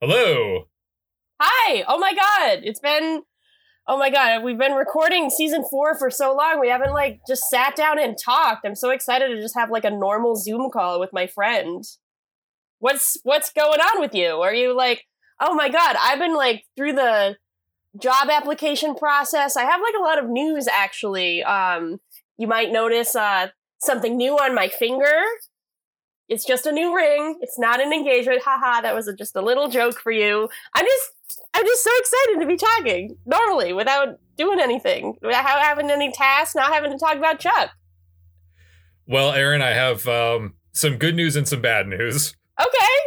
Hello. Hi. Oh my god. It's been Oh my god, we've been recording season 4 for so long. We haven't like just sat down and talked. I'm so excited to just have like a normal Zoom call with my friend. What's what's going on with you? Are you like, "Oh my god, I've been like through the job application process. I have like a lot of news actually. Um you might notice uh something new on my finger. It's just a new ring. It's not an engagement. Haha, that was a, just a little joke for you. I'm just I'm just so excited to be talking normally without doing anything, without having any tasks, not having to talk about Chuck. Well, Aaron, I have um, some good news and some bad news. Okay.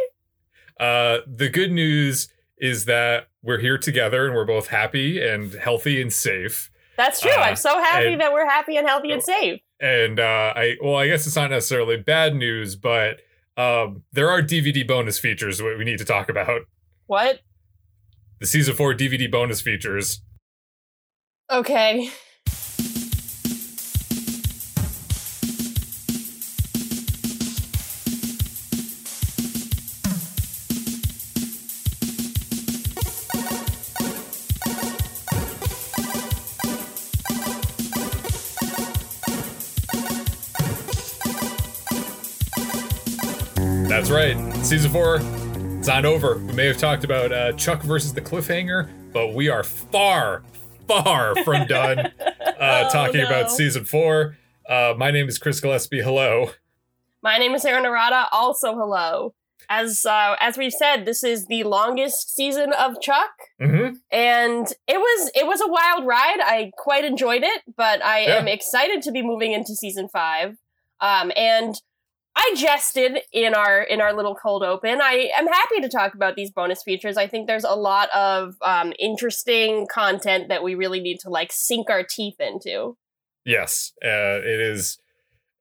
Uh, the good news is that we're here together and we're both happy and healthy and safe. That's true. Uh, I'm so happy and- that we're happy and healthy and safe. And uh, I, well, I guess it's not necessarily bad news, but um, there are DVD bonus features that we need to talk about. What? The season four DVD bonus features. Okay. Season four, it's not over. We may have talked about uh, Chuck versus the cliffhanger, but we are far, far from done uh, Oh, talking no. about season four. Uh, my name is Chris Gillespie. Hello. My name is Aaron Arata. Also, hello. As uh, as we've said, this is the longest season of Chuck, Mm-hmm. and it was it was a wild ride. I quite enjoyed it, but I Yeah. am excited to be moving into season five. Um, and I jested in our in our little cold open. I am happy to talk about these bonus features. I think there's a lot of um, interesting content that we really need to like sink our teeth into. Yes, uh, it is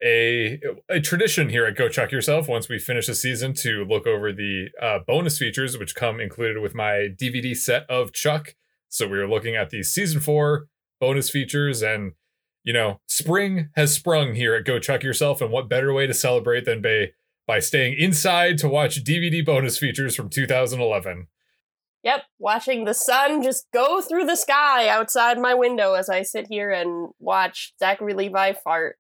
a a tradition here at Go Chuck Yourself. Once we finish the season, to look over the uh, bonus features, which come included with my DVD set of Chuck. So we are looking at the season four bonus features, and you know, spring has sprung here at Go Chuck Yourself, and what better way to celebrate than by by staying inside to watch DVD bonus features from 2011. Yep, watching the sun just go through the sky outside my window as I sit here and watch Zachary Levi fart.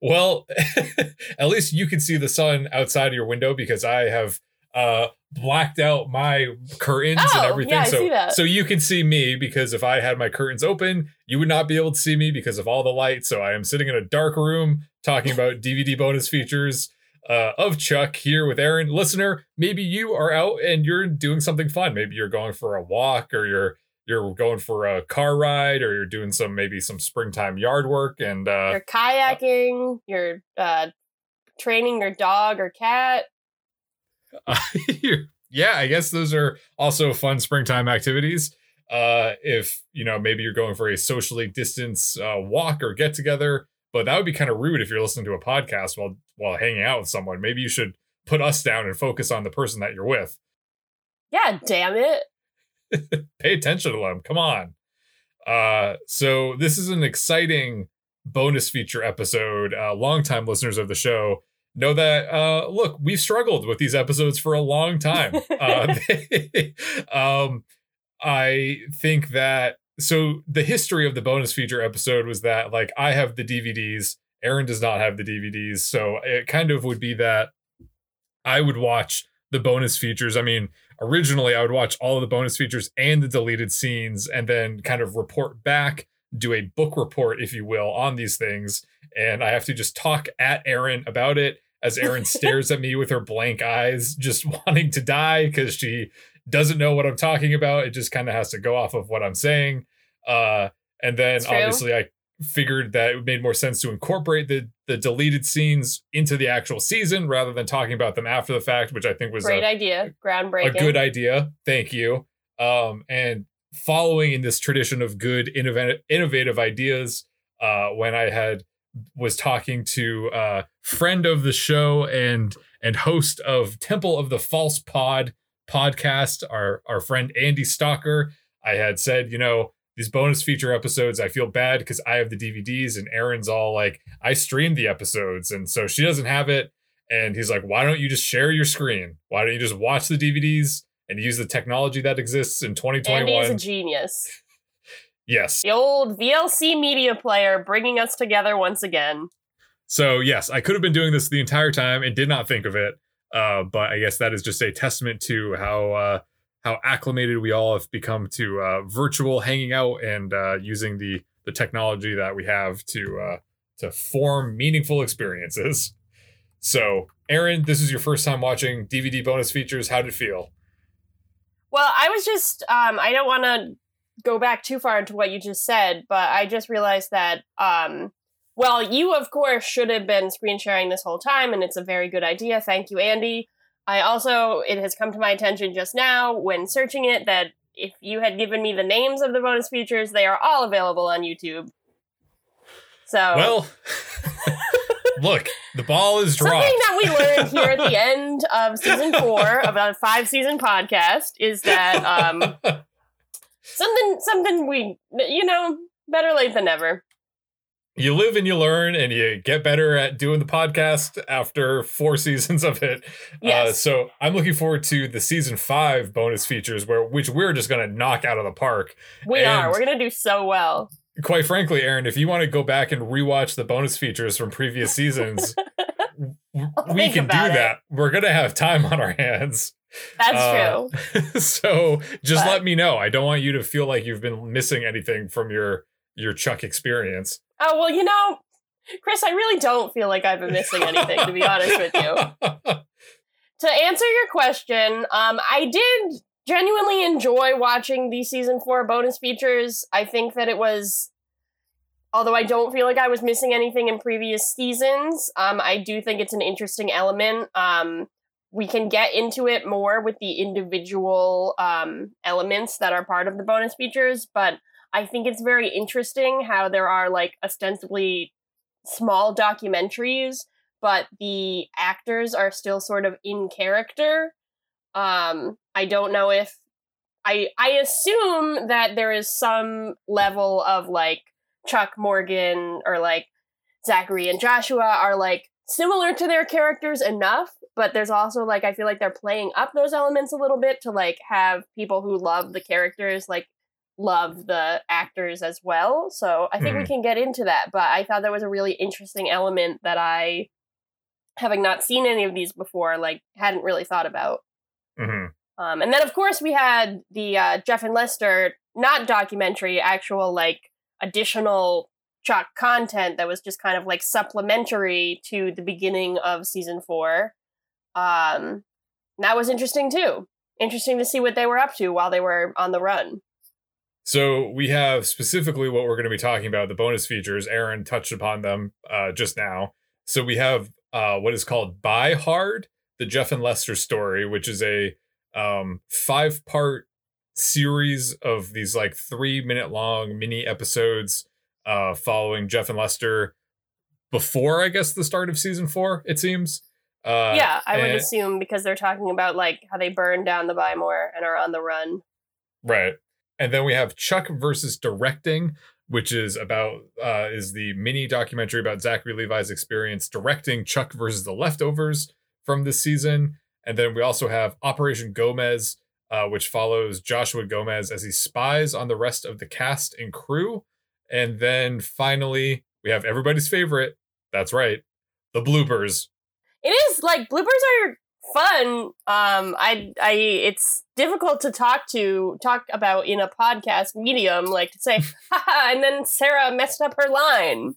Well, at least you can see the sun outside of your window because I have uh blacked out my curtains and Oh, everything. yeah, so so you can see me because if I had my curtains open, you would not be able to see me because of all the light. So I am sitting in a dark room talking about DVD bonus features uh, of Chuck here with Aaron. Listener, maybe you are out and you're doing something fun. Maybe you're going for a walk or you're you're going for a car ride or you're doing some maybe some springtime yard work and uh You're kayaking, you're uh, training your dog or cat. yeah, I guess those are also fun springtime activities. Uh, if you know, maybe you're going for a socially distanced uh, walk or get together, but that would be kind of rude if you're listening to a podcast while while hanging out with someone. Maybe you should put us down and focus on the person that you're with. Yeah, damn it. Pay attention to them. Come on. Uh, so this is an exciting bonus feature episode. Uh, longtime listeners of the show know that uh look we've struggled with these episodes for a long time. Uh they- um i think that so the history of the bonus feature episode was that like i have the dvds aaron does not have the dvds so it kind of would be that i would watch the bonus features. I mean originally i would watch all of the bonus features and the deleted scenes and then kind of report back do a book report if you will on these things and I have to just talk at Aaron about it as Aaron stares at me with her blank eyes, just wanting to die because she doesn't know what I'm talking about. It just kind of has to go off of what I'm saying. Uh, and then obviously I figured that it made more sense to incorporate the the deleted scenes into the actual season rather than talking about them after the fact, which I think was Great a, idea. Groundbreaking, a good idea. Thank you. Um, and following in this tradition of good innovative innovative ideas, uh, when I had was talking to uh friend of the show and and host of Temple of the False Pod podcast, our our friend Andy Stalker, I had said, you know, these bonus feature episodes, I feel bad because I have the DVDs and Aaron's all like, I streamed the episodes, and so she doesn't have it. And he's like, why don't you just share your screen? Why don't you just watch the DVDs and use the technology that exists in Andy is a 2021. genius. yes. Andy is a 2021. genius. Yes. The old VLC media player bringing us together once again. So yes, I could have been doing this the entire time and did not think of it. Uh, but I guess that is just a testament to how uh, how acclimated we all have become to uh, virtual hanging out and uh, using the the technology that we have to uh, to form meaningful experiences. So, Aaron, this is your first time watching DVD bonus features. How did it feel? Well, I was just um I don't want to go back too far into what you just said, but I just realized that um well, you of course should have been screen sharing this whole time and it's a very good idea. Thank you, Andy. I also it has come to my attention just now when searching it that if you had given me the names of the bonus features, they are all available on YouTube. So Well, look, the ball is dropped. Something that we learned here at the end of season four of a five season podcast is that um, something something we you know better late than never. you live and you learn and you get better at doing the podcast after four seasons of it. Uh, so I'm looking forward to the season five bonus features where which we're just gonna knock out of the park. We And- are. We're gonna do so well. Quite frankly, Aaron, if you want to go back and rewatch the bonus features from previous seasons, we can do it. that. We're gonna have time on our hands. That's Uh, true. so just But- let me know. I don't want you to feel like you've been missing anything from your your Chuck experience. Oh well, you know, Chris, I really don't feel like I've been missing anything to be honest with you. to answer your question, um, I did genuinely enjoy watching the season four bonus features. I think that it was, although I don't feel like I was missing anything in previous seasons, um, I do think it's an interesting element. Um, we can get into it more with the individual um, elements that are part of the bonus features, but I think it's very interesting how there are like ostensibly small documentaries but the actors are still sort of in character. Um, I don't know if I I assume that there is some level of like Chuck Morgan or like Zachary and Joshua are like similar to their characters enough, but there's also like I feel like they're playing up those elements a little bit to like have people who love the characters like love the actors as well. So I think we Mhm. can get into that, but I thought that was a really interesting element that I having not seen any of these before like hadn't really thought about. hmm Um, and then, of course, we had the uh, Jeff and Lester, not documentary, actual like additional Chuck content that was just kind of like supplementary to the beginning of season four. Um, that was interesting too. Interesting to see what they were up to while they were on the run. So we have specifically what we're going to be talking about the bonus features. Aaron touched upon them uh, just now. So we have uh, what is called "Buy Hard," the Jeff and Lester story, which is a um, five-part series of these like three-minute long mini episodes uh, following Jeff and Lester before, I guess, the start of season four. It seems. Uh, yeah, I would assume because they're talking about like how they burned down the Buy More and are on the run. Right. And then we have Chuck versus directing, which is about uh is the mini documentary about Zachary Levi's experience directing Chuck versus the leftovers from this season. And then we also have Operation Gomez, uh, which follows Joshua Gomez as he spies on the rest of the cast and crew. And then finally, we have everybody's favorite. That's right, the bloopers. It is like bloopers are fun. Um, I, I, it's difficult to talk to talk about in a podcast medium, like to say, haha, and then Sarah messed up her line.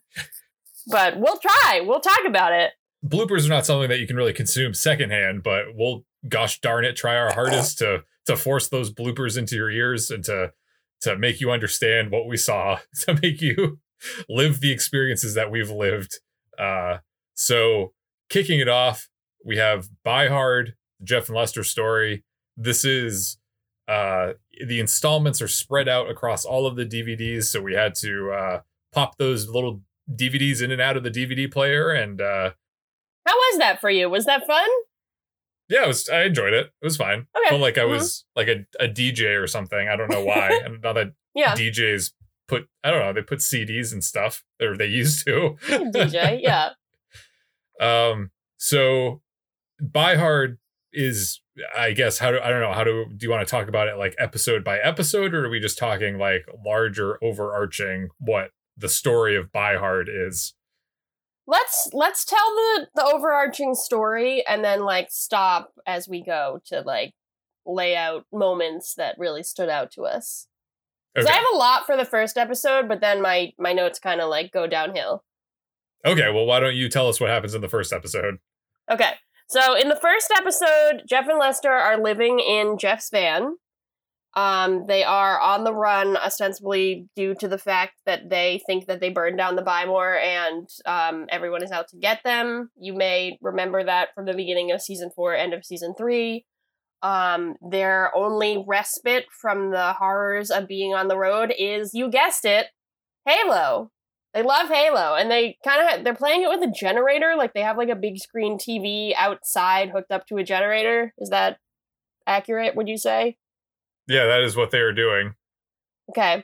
But we'll try. We'll talk about it. bloopers are not something that you can really consume secondhand, but we'll gosh darn it try our hardest to to force those bloopers into your ears and to to make you understand what we saw, to make you live the experiences that we've lived. Uh so kicking it off, we have Buy Hard, Jeff and Lester story. This is uh the installments are spread out across all of the DVDs, so we had to uh pop those little DVDs in and out of the DVD player and uh How was that for you? Was that fun? Yeah, it was. I enjoyed it. It was fine. Okay. Felt like I Mhm. was like a, a DJ or something. I don't know why. and now that Yeah, DJs put, I don't know, they put CDs and stuff, or they used to. DJ. Yeah. Um. So, Buy Hard is I guess how do I don't know how do do you want to talk about it like episode by episode or are we just talking like larger overarching what the story of Buy Hard is? Let's let's tell the the overarching story and then like stop as we go to like lay out moments that really stood out to us. Because Okay. I have a lot for the first episode, but then my my notes kind of like go downhill. okay, well why don't you tell us what happens in the first episode? Okay. So in the first episode, Jeff and Lester are living in Jeff's van. Um, they are on the run ostensibly due to the fact that they think that they burned down the Buy More and um, everyone is out to get them. You may remember that from the beginning of season four, end of season three. Um, their only respite from the horrors of being on the road is, you guessed it, Halo. They love Halo, and they kind of they're playing it with a generator. Like they have like a big screen TV outside hooked up to a generator. Is that accurate? Would you say? Yeah, that is what they are doing. Okay.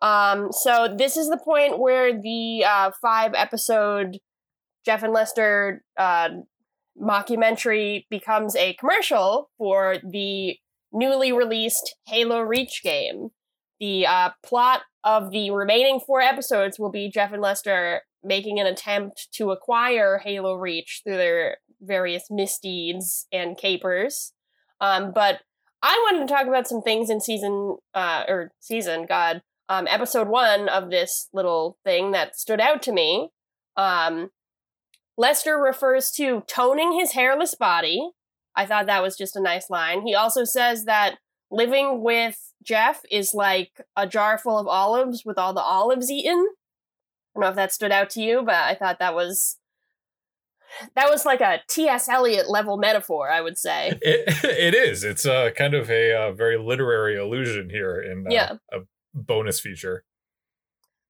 Um. So this is the point where the uh, five episode Jeff and Lester uh, mockumentary becomes a commercial for the newly released Halo Reach game. The uh, plot of the remaining four episodes will be Jeff and Lester making an attempt to acquire Halo Reach through their various misdeeds and capers. Um, but I wanted to talk about some things in season, uh, or season, God, um, episode one of this little thing that stood out to me. Um, Lester refers to toning his hairless body. I thought that was just a nice line. He also says that living with Jeff is like a jar full of olives with all the olives eaten. I don't know if that stood out to you, but I thought that was that was like a T.S. Eliot level metaphor, I would say. It, it is. It's uh, kind of a uh, very literary allusion here in uh, Yeah. a bonus feature.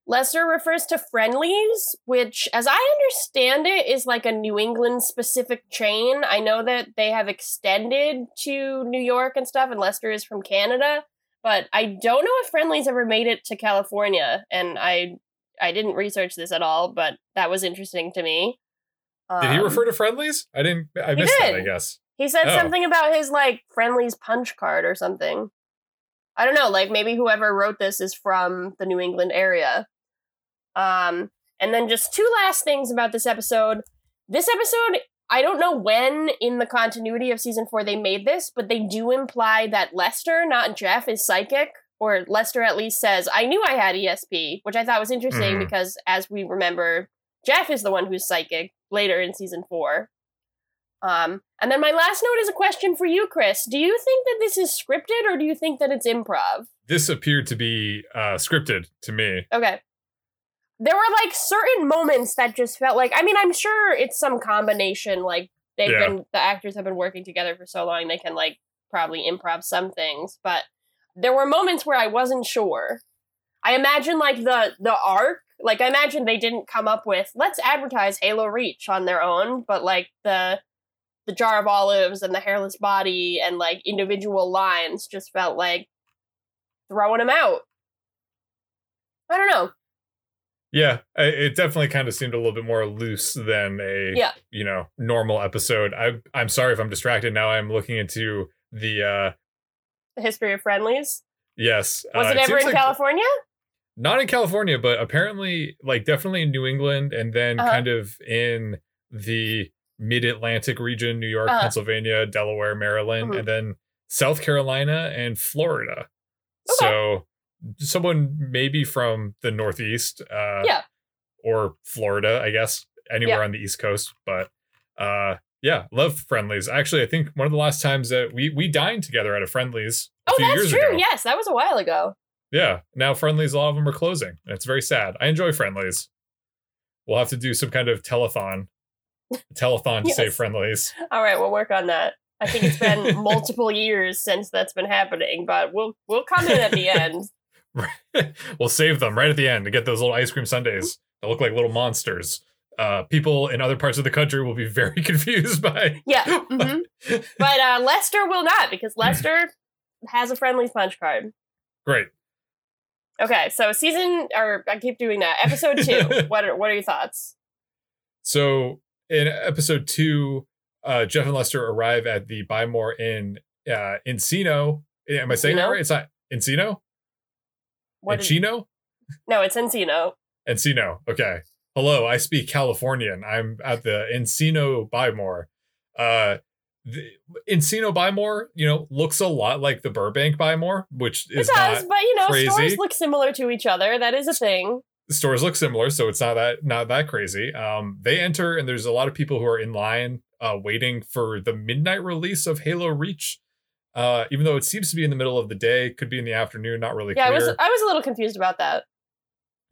Lester refers to Friendlies, which, as I understand it, is like a New England specific chain. I know that they have extended to New York and stuff, and Lester is from Canada, but I don't know if Friendlies ever made it to California, and I I didn't research this at all, but that was interesting to me. Did he Um, refer to friendlies? I didn't. I missed that. I guess. He said Oh. something about his like Friendlies punch card or something. I don't know, like maybe whoever wrote this is from the New England area. Um and then just two last things about this episode. This episode, I don't know when in the continuity of season 4 they made this, but they do imply that Lester, not Jeff, is psychic or Lester at least says, "I knew I had ESP," which I thought was interesting Mhm. because as we remember, Jeff is the one who's psychic later in season 4. Um, and then my last note is a question for you, Chris. Do you think that this is scripted or do you think that it's improv? This appeared to be uh, scripted to me. Okay. There were like certain moments that just felt like I mean, I'm sure it's some combination, like they've Yeah. been the actors have been working together for so long they can like probably improv some things, but there were moments where I wasn't sure. I imagine like the the arc, like I imagine they didn't come up with let's advertise Halo Reach on their own, but like the the jar of olives and the hairless body and like individual lines just felt like throwing them out. I don't know. Yeah, it definitely kind of seemed a little bit more loose than a Yeah. you know normal episode. I I'm sorry if I'm distracted now. I'm looking into the uh The history of friendlies. yes. Was uh, it ever seems in like- California? Not in California, but apparently like definitely in New England and then Uh-huh. kind of in the mid-Atlantic region, New York, Uh-huh. Pennsylvania, Delaware, Maryland, Mhm. and then South Carolina and Florida. Okay. So someone maybe from the Northeast, uh, Yeah. or Florida, I guess, anywhere Yeah. on the East Coast. But uh, yeah, love friendlies. Actually, I think one of the last times that we we dined together at a friendlies a Oh, that's true. ago. Yes, that was a while ago. Yeah, now friendlies, a lot of them are closing. and It's very sad. I enjoy friendlies. We'll have to do some kind of telethon, telethon to save friendlies. All right, we'll work on that. I think it's been multiple years since that's been happening, but we'll we'll come in at the end. we'll save them right at the end to get those little ice cream sundaes that look like little monsters. Uh, people in other parts of the country will be very confused by. Yeah, hmm but uh, Lester will not because Lester has a friendly punch card. Great. Okay, so season or I keep doing that. Episode two. what are what are your thoughts? So in episode two, uh, Jeff and Lester arrive at the Buy More in uh, Encino. Am I saying that right? It's not Encino? What Encino? no, it's Encino. Encino. Okay. Hello, I speak Californian. I'm at the Encino Buy More. Uh, the Encino Buy More, you know, looks a lot like the Burbank Buy More, which It is does, not but you know, crazy. stores look similar to each other. That is a thing. stores look similar, so it's not that not that crazy. Um, they enter and there's a lot of people who are in line, uh, waiting for the midnight release of Halo Reach. Uh, even though it seems to be in the middle of the day, could be in the afternoon, not really Yeah, I was I was a little confused about that.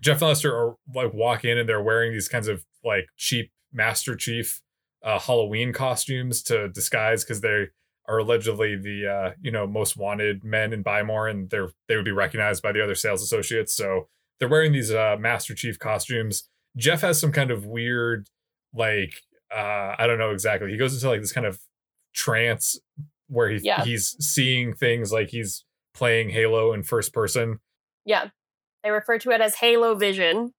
Jeff and Lester are like walk in and they're wearing these kinds of like cheap Master Chief uh, Halloween costumes to disguise because they are allegedly the uh, you know most wanted men in Buy More and they're they would be recognized by the other sales associates. So they're wearing these uh, Master Chief costumes. Jeff has some kind of weird like uh, I don't know exactly. He goes into like this kind of trance where he Yeah. he's seeing things like he's playing Halo in first person. Yeah. They refer to it as Halo Vision.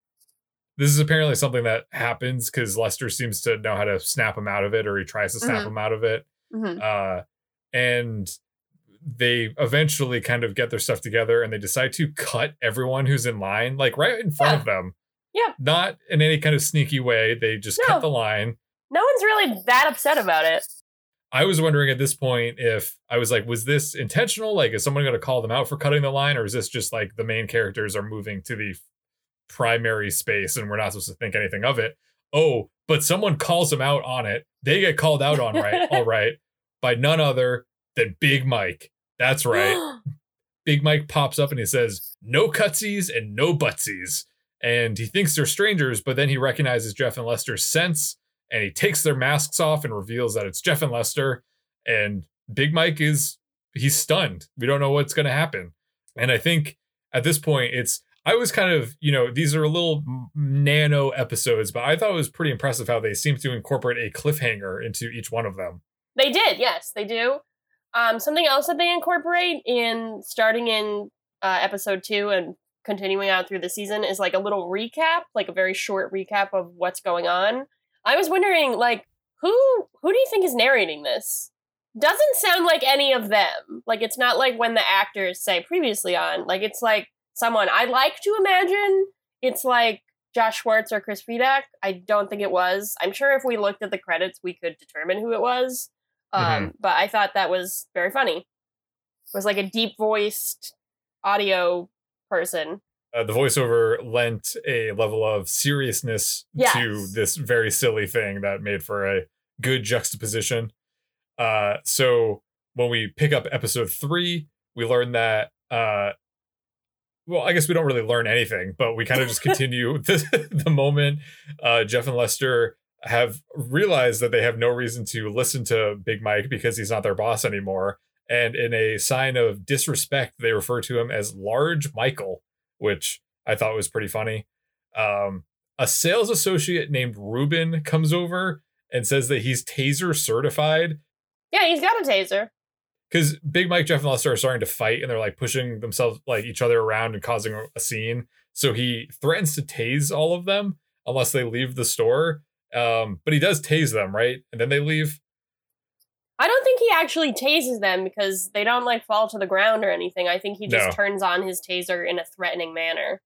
This is apparently something that happens because Lester seems to know how to snap him out of it, or he tries to snap Mhm. him out of it. hmm Uh, and they eventually kind of get their stuff together and they decide to cut everyone who's in line, like right in front Yeah. of them. Yeah. Not in any kind of sneaky way. They just No. cut the line. No one's really that upset about it. I was wondering at this point if I was like, was this intentional? Like, is someone going to call them out for cutting the line, or is this just like the main characters are moving to the primary space and we're not supposed to think anything of it? Oh, but someone calls them out on it. They get called out on right, all right, by none other than Big Mike. That's right. Big Mike pops up and he says, "No cutsies and no butsies." And he thinks they're strangers, but then he recognizes Jeff and Lester's sense, and he takes their masks off and reveals that it's Jeff and Lester. And Big Mike is he's stunned. We don't know what's going to happen. And I think at this point, it's I was kind of you know these are little nano episodes, but I thought it was pretty impressive how they seem to incorporate a cliffhanger into each one of them. They did, yes, they do. Um, something else that they incorporate in starting in uh, episode two and continuing out through the season is like a little recap, like a very short recap of what's going on. I was wondering, like, who who do you think is narrating this? Doesn't sound like any of them. Like, it's not like when the actors say previously on. Like, it's like someone I'd like to imagine. It's like Josh Schwartz or Chris Fedak. I don't think it was. I'm sure if we looked at the credits, we could determine who it was. Um, but I thought that was very funny. It was like a deep voiced audio person. uh, the voiceover lent a level of seriousness to this very silly thing that made for a good juxtaposition. Uh, so when we pick up episode three, we learn that. Uh, well, I guess we don't really learn anything, but we kind of just continue the, the moment uh, Jeff and Lester have realized that they have no reason to listen to Big Mike because he's not their boss anymore. And in a sign of disrespect, they refer to him as Large Michael which I thought was pretty funny. Um, a sales associate named Ruben comes over and says that he's taser certified Yeah, he's got a taser. Because Big Mike, Jeff, and Lester are starting to fight and they're like pushing themselves like each other around and causing a- scene. So he threatens to tase all of them unless they leave the store. Um, but he does tase them, right? And then they leave. I don't think he actually tases them because they don't like fall to the ground or anything. I think he just No. turns on his taser in a threatening manner.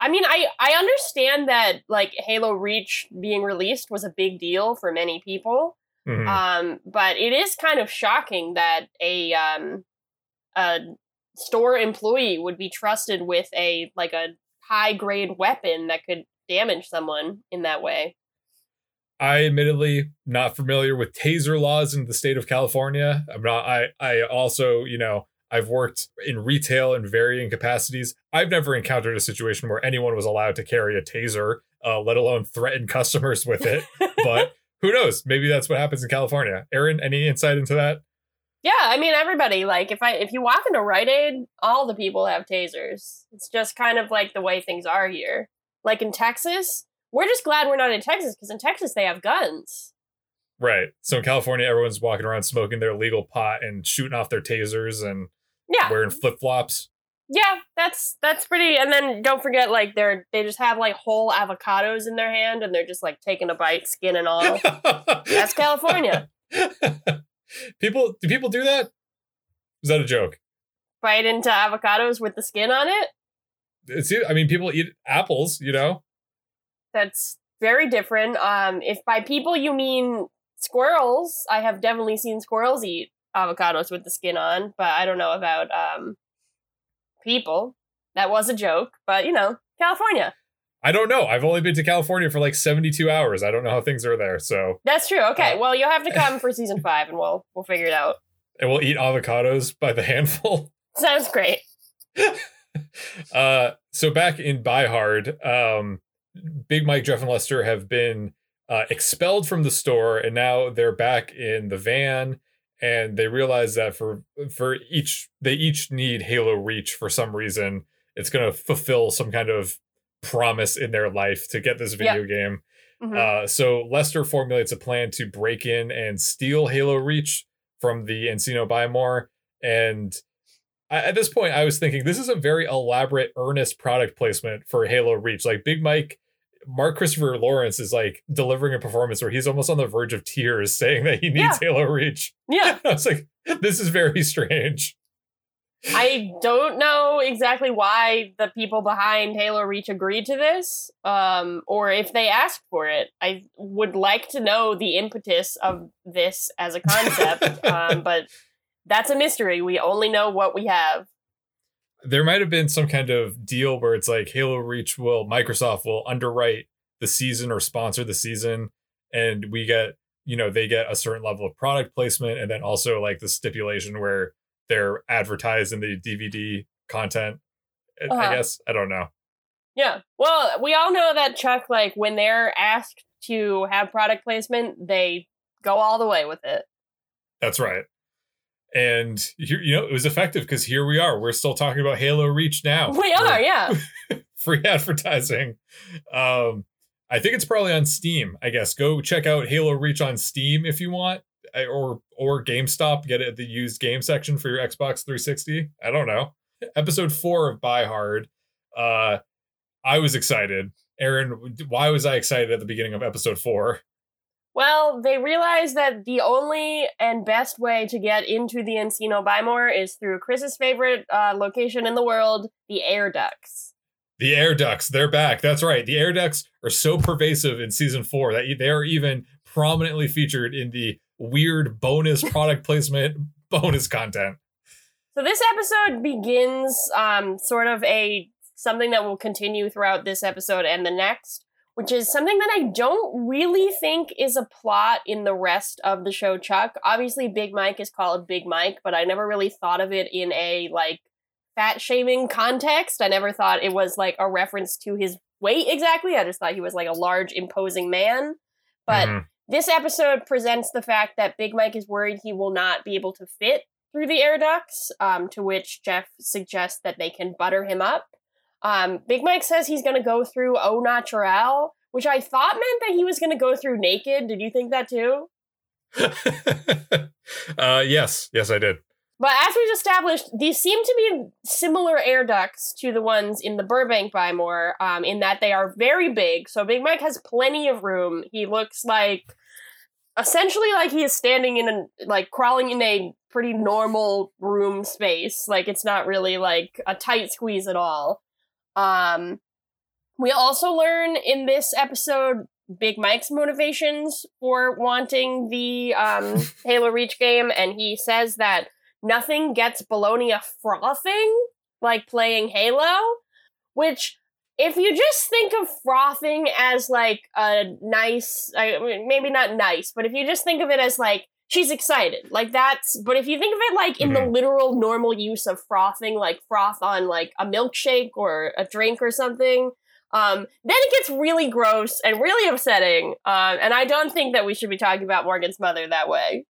I mean, I I understand that like Halo Reach being released was a big deal for many people. Mhm. Um, but it is kind of shocking that a um a store employee would be trusted with a like a high grade weapon that could damage someone in that way. I admittedly not familiar with taser laws in the state of California. I'm not I I also, you know, I've worked in retail in varying capacities. I've never encountered a situation where anyone was allowed to carry a taser, uh, let alone threaten customers with it. but who knows? Maybe that's what happens in California. Aaron, any insight into that? Yeah, I mean everybody. Like if I if you walk into Rite Aid, all the people have tasers. It's just kind of like the way things are here. Like in Texas, we're just glad we're not in Texas because in Texas they have guns. Right. So in California, everyone's walking around smoking their legal pot and shooting off their tasers and Yeah, wearing flip flops. Yeah, that's that's pretty. And then don't forget, like they're they just have like whole avocados in their hand and they're just like taking a bite, skin and all. That's California. people do people do that? Is that a joke? Bite into avocados with the skin on it? It's I mean people eat apples, you know? That's very different. Um if by people you mean squirrels, I have definitely seen squirrels eat avocados with the skin on, but I don't know about um people. That was a joke, but you know, California. I don't know. I've only been to California for like 72 hours. I don't know how things are there. So That's true. Okay. Uh, well, you'll have to come for season 5 and we'll we'll figure it out. And we'll eat avocados by the handful. Sounds great. uh so back in Buy Hard, um Big Mike, Jeff, and Lester have been uh, expelled from the store, and now they're back in the van. And they realize that for for each they each need Halo Reach for some reason. It's going to fulfill some kind of promise in their life to get this video yep. game. Mm-hmm. Uh, so Lester formulates a plan to break in and steal Halo Reach from the Encino Buy More. And I, at this point, I was thinking this is a very elaborate, earnest product placement for Halo Reach. Like Big Mike, Mark Christopher Lawrence is like delivering a performance where he's almost on the verge of tears, saying that he needs yeah. Halo Reach. Yeah, I was like, this is very strange. I don't know exactly why the people behind Halo Reach agreed to this, um, or if they asked for it. I would like to know the impetus of this as a concept, um, but that's a mystery. We only know what we have. There might have been some kind of deal where it's like Halo Reach will Microsoft will underwrite the season or sponsor the season, and we get you know they get a certain level of product placement, and then also like the stipulation where they're advertised in the DVD content. Uh-huh. I guess I don't know. Yeah. Well, we all know that Chuck, like when they're asked to have product placement, they go all the way with it. That's right. And you, you know, it was effective because here we are. We're still talking about Halo Reach now. We are, yeah. free advertising. Um, I think it's probably on Steam. I guess go check out Halo Reach on Steam if you want or or GameStop get it at the used game section for your Xbox 360. I don't know. Episode four of Buy Hard. Uh, I was excited. Aaron, why was I excited at the beginning of episode four? Well, they realized that the only and best way to get into the Encino Buy More is through Chris's favorite uh, location in the world, the air ducts. The air ducts, they're back. That's right. The air ducts are so pervasive in season four that they are even prominently featured in the weird bonus product placement bonus content. So this episode begins um, sort of a something that will continue throughout this episode and the next, which is something that I don't really think is a plot in the rest of the show Chuck. Obviously Big Mike is called Big Mike, but I never really thought of it in a like fat shaming context. I never thought it was like a reference to his weight exactly. I just thought he was like a large imposing man. But mm-hmm. This episode presents the fact that Big Mike is worried he will not be able to fit through the air ducts, um, to which Jeff suggests that they can butter him up. Um, Big Mike says he's going to go through au natural, which I thought meant that he was going to go through naked. Did you think that too? uh, yes, yes, I did. But as we've established, these seem to be similar air ducts to the ones in the Burbank Buy More, um, in that they are very big. So Big Mike has plenty of room. He looks like essentially like he is standing in a like crawling in a pretty normal room space. Like it's not really like a tight squeeze at all. Um, we also learn in this episode Big Mike's motivations for wanting the um, Halo Reach game, and he says that nothing gets Bolonia frothing like playing Halo, which if you just think of frothing as like a nice, I mean, maybe not nice, but if you just think of it as like she's excited, like that's. But if you think of it like in mm-hmm. the literal normal use of frothing, like froth on like a milkshake or a drink or something, um, then it gets really gross and really upsetting. Uh, and I don't think that we should be talking about Morgan's mother that way.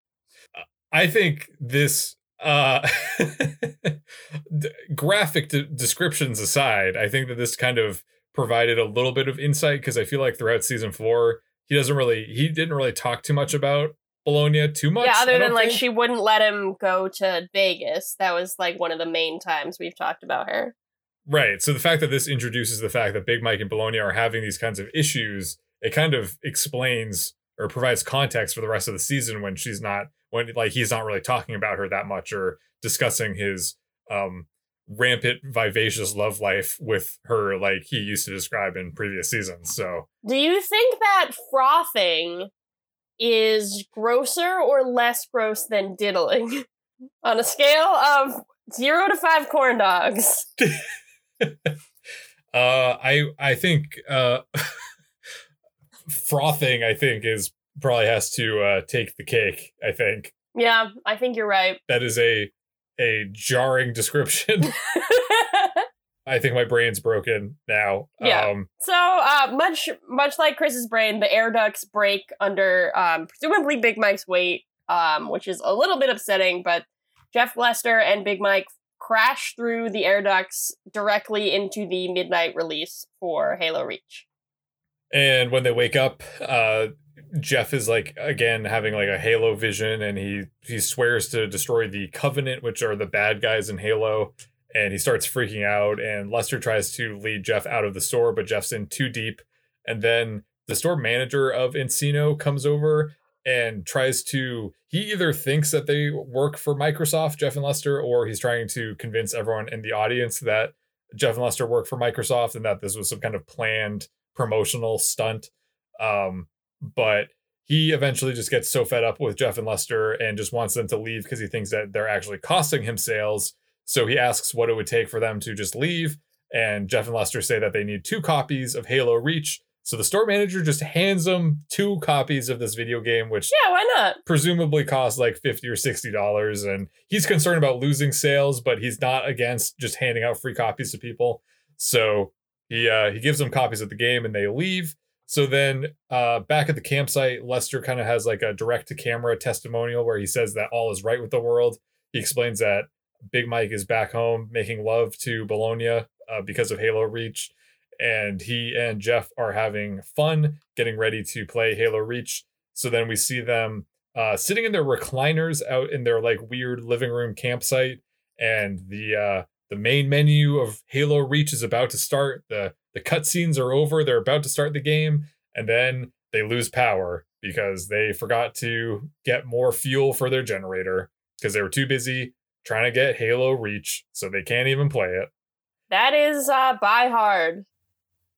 I think this uh graphic de- descriptions aside i think that this kind of provided a little bit of insight because i feel like throughout season four he doesn't really he didn't really talk too much about Bolonia too much yeah other than like she wouldn't let him go to vegas. That was like one of the main times we've talked about her. Right so the fact that this introduces the fact that big mike and Bolonia are having these kinds of issues it kind of explains or provides context for the rest of the season when she's not when like he's not really talking about her that much or discussing his um rampant vivacious love life with her like he used to describe in previous seasons so. Do you think that frothing is grosser or less gross than diddling on a scale of zero to five corn dogs? uh i i think uh frothing i think is probably has to uh take the cake i think Yeah, I think you're right. that is a a jarring description i think my brain's broken now Yeah. um So, uh, much much like Chris's brain, the air ducts break under um, presumably Big Mike's weight, um, which is a little bit upsetting. But Jeff Lester and Big Mike crash through the air ducts directly into the midnight release for Halo Reach. and when they wake up uh jeff is like again having like a halo vision and he he swears to destroy the covenant which are the bad guys in halo and he starts freaking out and lester tries to lead jeff out of the store but jeff's in too deep and then the store manager of encino comes over and tries to he either thinks that they work for microsoft jeff and lester or he's trying to convince everyone in the audience that jeff and lester work for microsoft and that this was some kind of planned promotional stunt. Um, but he eventually just gets so fed up with Jeff and Lester and just wants them to leave because he thinks that they're actually costing him sales. So he asks what it would take for them to just leave. And Jeff and Lester say that they need two copies of Halo Reach. So the store manager just hands them two copies of this video game, which Yeah, why not? presumably costs like 50 or 60 dollars and he's concerned about losing sales but he's not against just handing out free copies to people so he uh he gives them copies of the game and they leave so then uh back at the campsite lester kind of has like a direct to camera testimonial where he says that all is right with the world he explains that big mike is back home making love to Bolonia uh, because of halo reach and he and jeff are having fun getting ready to play halo reach so then we see them uh, sitting in their recliners out in their like weird living room campsite, and the uh, the main menu of Halo Reach is about to start. the The cutscenes are over. They're about to start the game, and then they lose power because they forgot to get more fuel for their generator because they were too busy trying to get Halo Reach, so they can't even play it. That is uh, buy hard.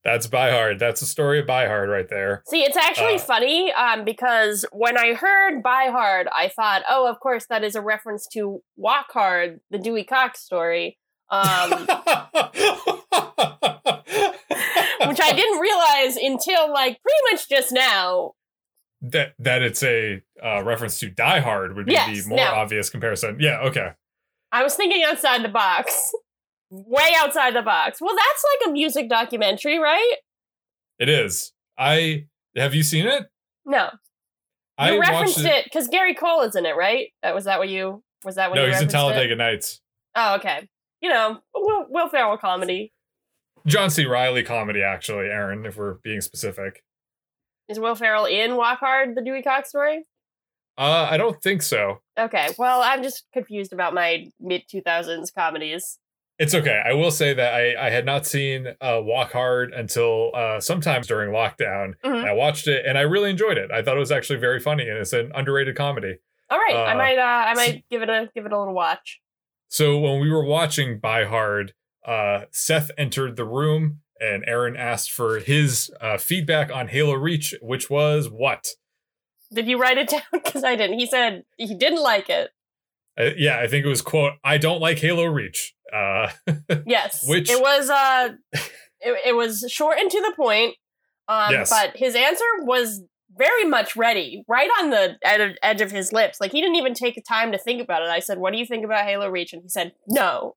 That's buy hard. That's the story of buy hard right there. See, it's actually Uh. funny um, because when I heard "Buy Hard," I thought, "Oh, of course, that is a reference to Walk Hard," the Dewey Cox story, um, which I didn't realize until like pretty much just now. that that it's a uh, reference to Die Hard would be Yes, the more no. obvious comparison. Yeah, okay. I was thinking outside the box, way outside the box. Well, that's like a music documentary, right? It is. I have you seen it? No, I you referenced it because Gary Cole is in it, right? That was that what you was that what No, you he's in referenced it? Talladega Nights. Oh, okay. You know, Will, Will Ferrell comedy. John C. Reilly comedy, actually, Aaron, if we're being specific. Is Will Ferrell in Walk Hard, the Dewey Cox story? Uh, I don't think so. Okay, well, I'm just confused about my mid 2000s comedies. It's okay. I will say that I, I had not seen uh, Walk Hard until uh, sometimes during lockdown. Mhm. I watched it and I really enjoyed it. I thought it was actually very funny and it's an underrated comedy. All right, I Uh, might, uh, I might give it a give it a little watch. So when we were watching Buy Hard, uh, Seth entered the room and Aaron asked for his uh, feedback on Halo Reach, which was what? Did you write it down? Because I didn't. He said he didn't like it. Uh, yeah, I think it was quote, I don't like Halo Reach. Uh, Yes, Which- it was. Uh, it, it was short and to the point. Um, Yes. but his answer was very much ready, right on the ed- edge of his lips. Like he didn't even take the time to think about it. I said, "What do you think about Halo Reach?" And he said, "No."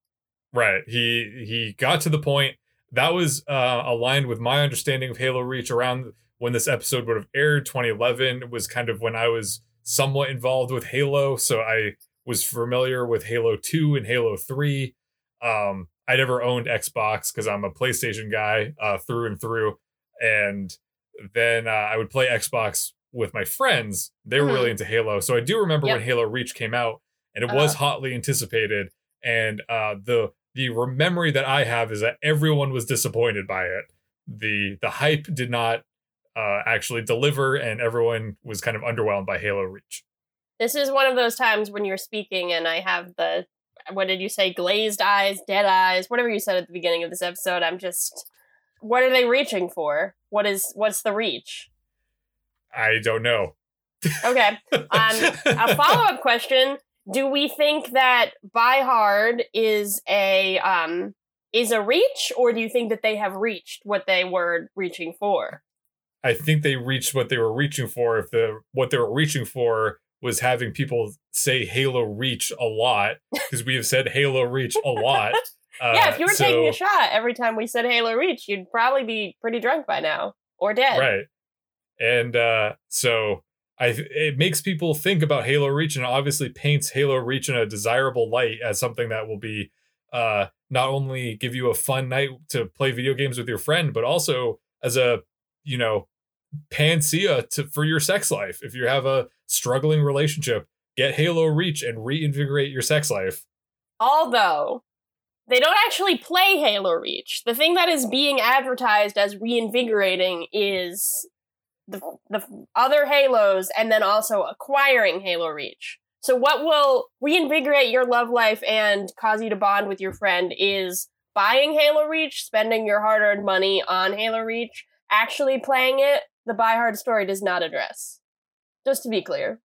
right. He he got to the point. That was uh, aligned with my understanding of Halo Reach around when this episode would have aired. 2011 was kind of when I was somewhat involved with Halo, so I was familiar with Halo 2 and Halo 3. Um, I never owned Xbox because I'm a PlayStation guy uh, through and through, and then uh, I would play Xbox with my friends. They were really into Halo, so I do remember when Halo Reach came out, and it was Uh. hotly anticipated. And uh, the the memory that I have is that everyone was disappointed by it. the The hype did not uh, actually deliver, and everyone was kind of underwhelmed by Halo Reach. This is one of those times when you're speaking and I have the what did you say glazed eyes, dead eyes, whatever you said at the beginning of this episode. I'm just what are they reaching for? What is what's the reach? I don't know. Okay. Um, a follow up question: Do we think that Buy Hard is a um is a reach, or do you think that they have reached what they were reaching for? I think they reached what they were reaching for. If the what they were reaching for was having people say Halo Reach a lot, because we have said Halo Reach a lot. Uh, yeah, if you were so, taking a shot every time we said Halo Reach, you'd probably be pretty drunk by now or dead. Right. And uh, so I it makes people think about Halo Reach and obviously paints Halo Reach in a desirable light as something that will be uh, not only give you a fun night to play video games with your friend, but also as a you know panacea to for your sex life. If you have a struggling relationship, get Halo Reach and reinvigorate your sex life. Although they don't actually play Halo Reach. The thing that is being advertised as reinvigorating is the, the other Halos and then also acquiring Halo Reach. So, what will reinvigorate your love life and cause you to bond with your friend is buying Halo Reach, spending your hard earned money on Halo Reach, actually playing it. The Buy Hard story does not address. Just to be clear.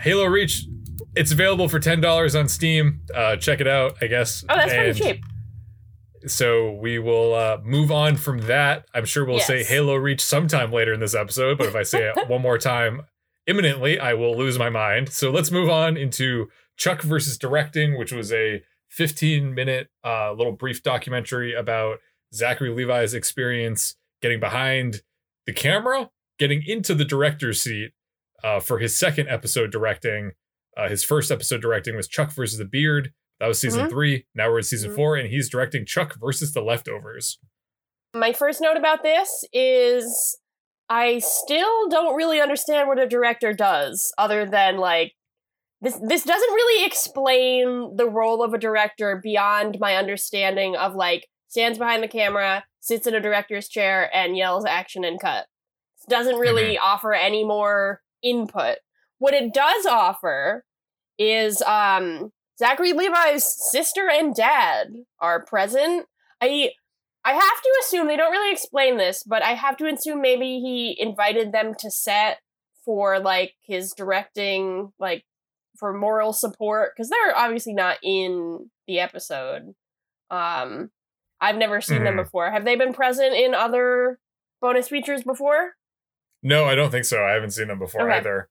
Halo Reach, it's available for $10 on Steam. Uh, check it out, I guess. Oh, that's and pretty cheap. So we will uh, move on from that. I'm sure we'll yes. say Halo Reach sometime later in this episode, but if I say it one more time, imminently, I will lose my mind. So let's move on into Chuck versus directing, which was a 15 minute uh, little brief documentary about Zachary Levi's experience getting behind the camera, getting into the director's seat uh, for his second episode directing. Uh, his first episode directing was Chuck versus the Beard. That was season mm-hmm. three. Now we're in season mm-hmm. four, and he's directing Chuck versus the Leftovers. My first note about this is I still don't really understand what a director does other than like this this doesn't really explain the role of a director beyond my understanding of like stands behind the camera, sits in a director's chair and yells action and cut. Doesn't really mm-hmm. offer any more input. What it does offer is um Zachary Levi's sister and dad are present. I I have to assume they don't really explain this, but I have to assume maybe he invited them to set for like his directing, like for moral support, because they're obviously not in the episode. Um, I've never seen mm. them hmm. before. Have they been present in other bonus features before? No, I don't think so. I haven't seen them before okay. either.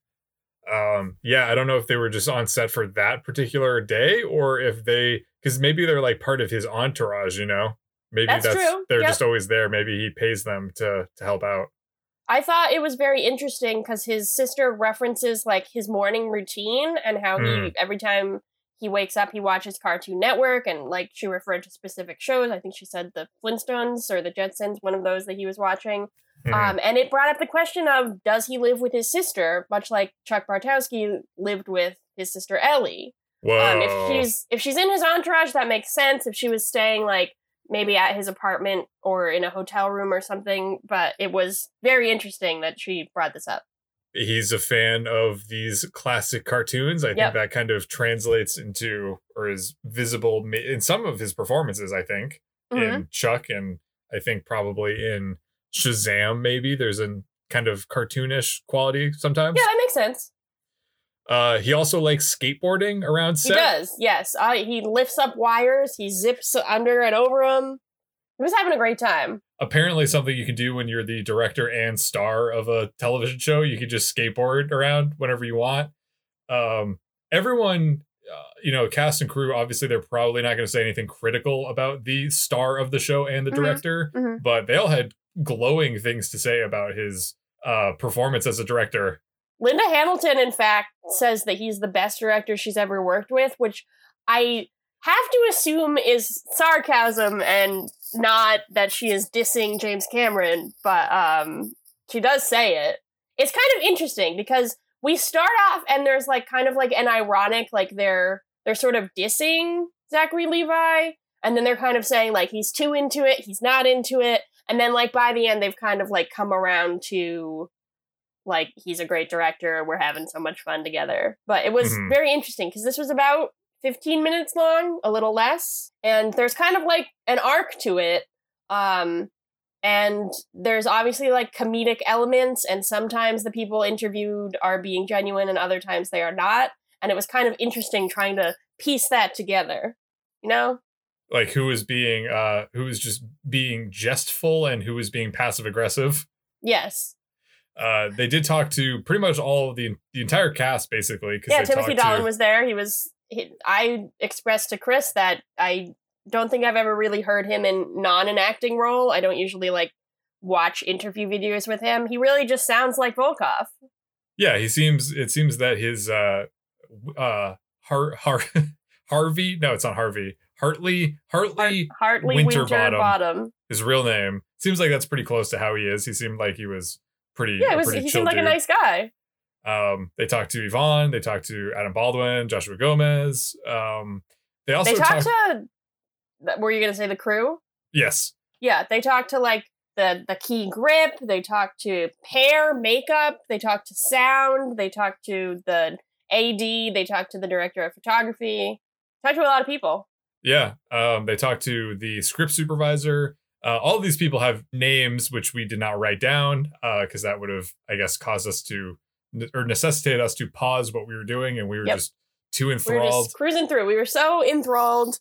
Um, yeah, I don't know if they were just on set for that particular day or if they, because maybe they're like part of his entourage, you know? Maybe that's, that's true. they're yep. just always there. Maybe he pays them to to help out. I thought it was very interesting because his sister references like his morning routine and how mm. he every time he wakes up he watches Cartoon Network and like she referred to specific shows. I think she said the Flintstones or the Jetsons, one of those that he was watching. Mm. Um, and it brought up the question of does he live with his sister, much like Chuck Bartowski lived with his sister Ellie. Um, if she's if she's in his entourage, that makes sense. If she was staying like maybe at his apartment or in a hotel room or something, but it was very interesting that she brought this up. He's a fan of these classic cartoons. I yep. think that kind of translates into or is visible in some of his performances, I think, mm-hmm. in Chuck and I think probably in Shazam, maybe. There's a kind of cartoonish quality sometimes. Yeah, that makes sense. Uh, he also likes skateboarding around set. He does, yes. Uh, he lifts up wires. He zips under and over them. He was having a great time. Apparently, something you can do when you're the director and star of a television show. You can just skateboard around whenever you want. Um, everyone, uh, you know, cast and crew. Obviously, they're probably not going to say anything critical about the star of the show and the mm-hmm. director, mm-hmm. but they all had glowing things to say about his uh, performance as a director. Linda Hamilton, in fact, says that he's the best director she's ever worked with, which I have to assume is sarcasm and not that she is dissing James Cameron, but um, she does say it. It's kind of interesting because we start off and there's like kind of like an ironic, like they're they're sort of dissing Zachary Levi, and then they're kind of saying like he's too into it, he's not into it, And then like by the end they've kind of like come around to like he's a great director, we're having so much fun together. But it was Mhm. very interesting because this was about 15 minutes long, a little less, and there's kind of like an arc to it. Um and there's obviously like comedic elements and sometimes the people interviewed are being genuine and other times they are not and it was kind of interesting trying to piece that together you know Like who was being uh who was just being jestful and who was being passive aggressive. yes Uh they did talk to pretty much all of the the entire cast basically yeah they timothy Dalton to, was there he was he, i expressed to chris that i don't think i've ever really heard him in non an acting role. I don't usually like watch interview videos with him. He really just sounds like volkov. Yeah, he seems it seems that his uh uh Har Har Harvey no it's not Harvey Hartley Hartley hartley Winterbottom. winterbottom his real name. Seems like that's pretty close to how he is. He seemed like he was pretty yeah it was, he seemed like a nice guy Um, they talked to Yvonne. They talked to Adam Baldwin, Joshua Gomez. Um, they also they talked talked. to were you gonna say the crew yes, yeah they talked to like the the key grip they talked to hair makeup they talked to sound they talked to the ad they talked to the director of photography talked to a lot of people yeah. Um, they talked to the script supervisor. Uh, all of these people have names which we did not write down because that would have, I guess, caused us to or necessitated us to pause what we were doing, and we were Yep. just too we were enthralled. just cruising through we were so enthralled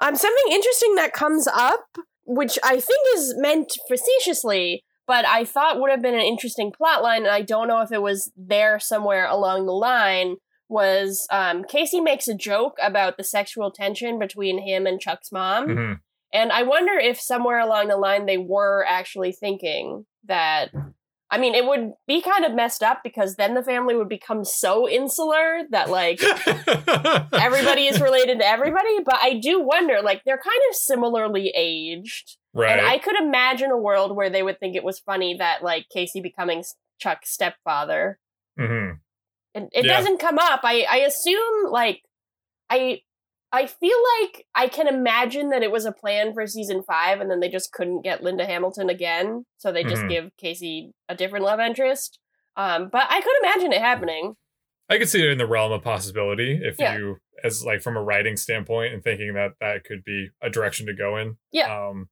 um something interesting that comes up which i think is meant facetiously but i thought would have been an interesting plot line and i don't know if it was there somewhere along the line was um, casey makes a joke about the sexual tension between him and chuck's mom Mhm. and i wonder if somewhere along the line they were actually thinking that i mean it would be kind of messed up because then the family would become so insular that like everybody is related to everybody but i do wonder like they're kind of similarly aged right. and i could imagine a world where they would think it was funny that like casey becoming chuck's stepfather Mhm. and it Yeah. doesn't come up i i assume like i i feel like i can imagine that it was a plan for season five and then they just couldn't get linda hamilton again so they just Mhm. give casey a different love interest um but i could imagine it happening I could see it in the realm of possibility if Yeah. you, as like from a writing standpoint, and thinking that that could be a direction to go in. Yeah. Um,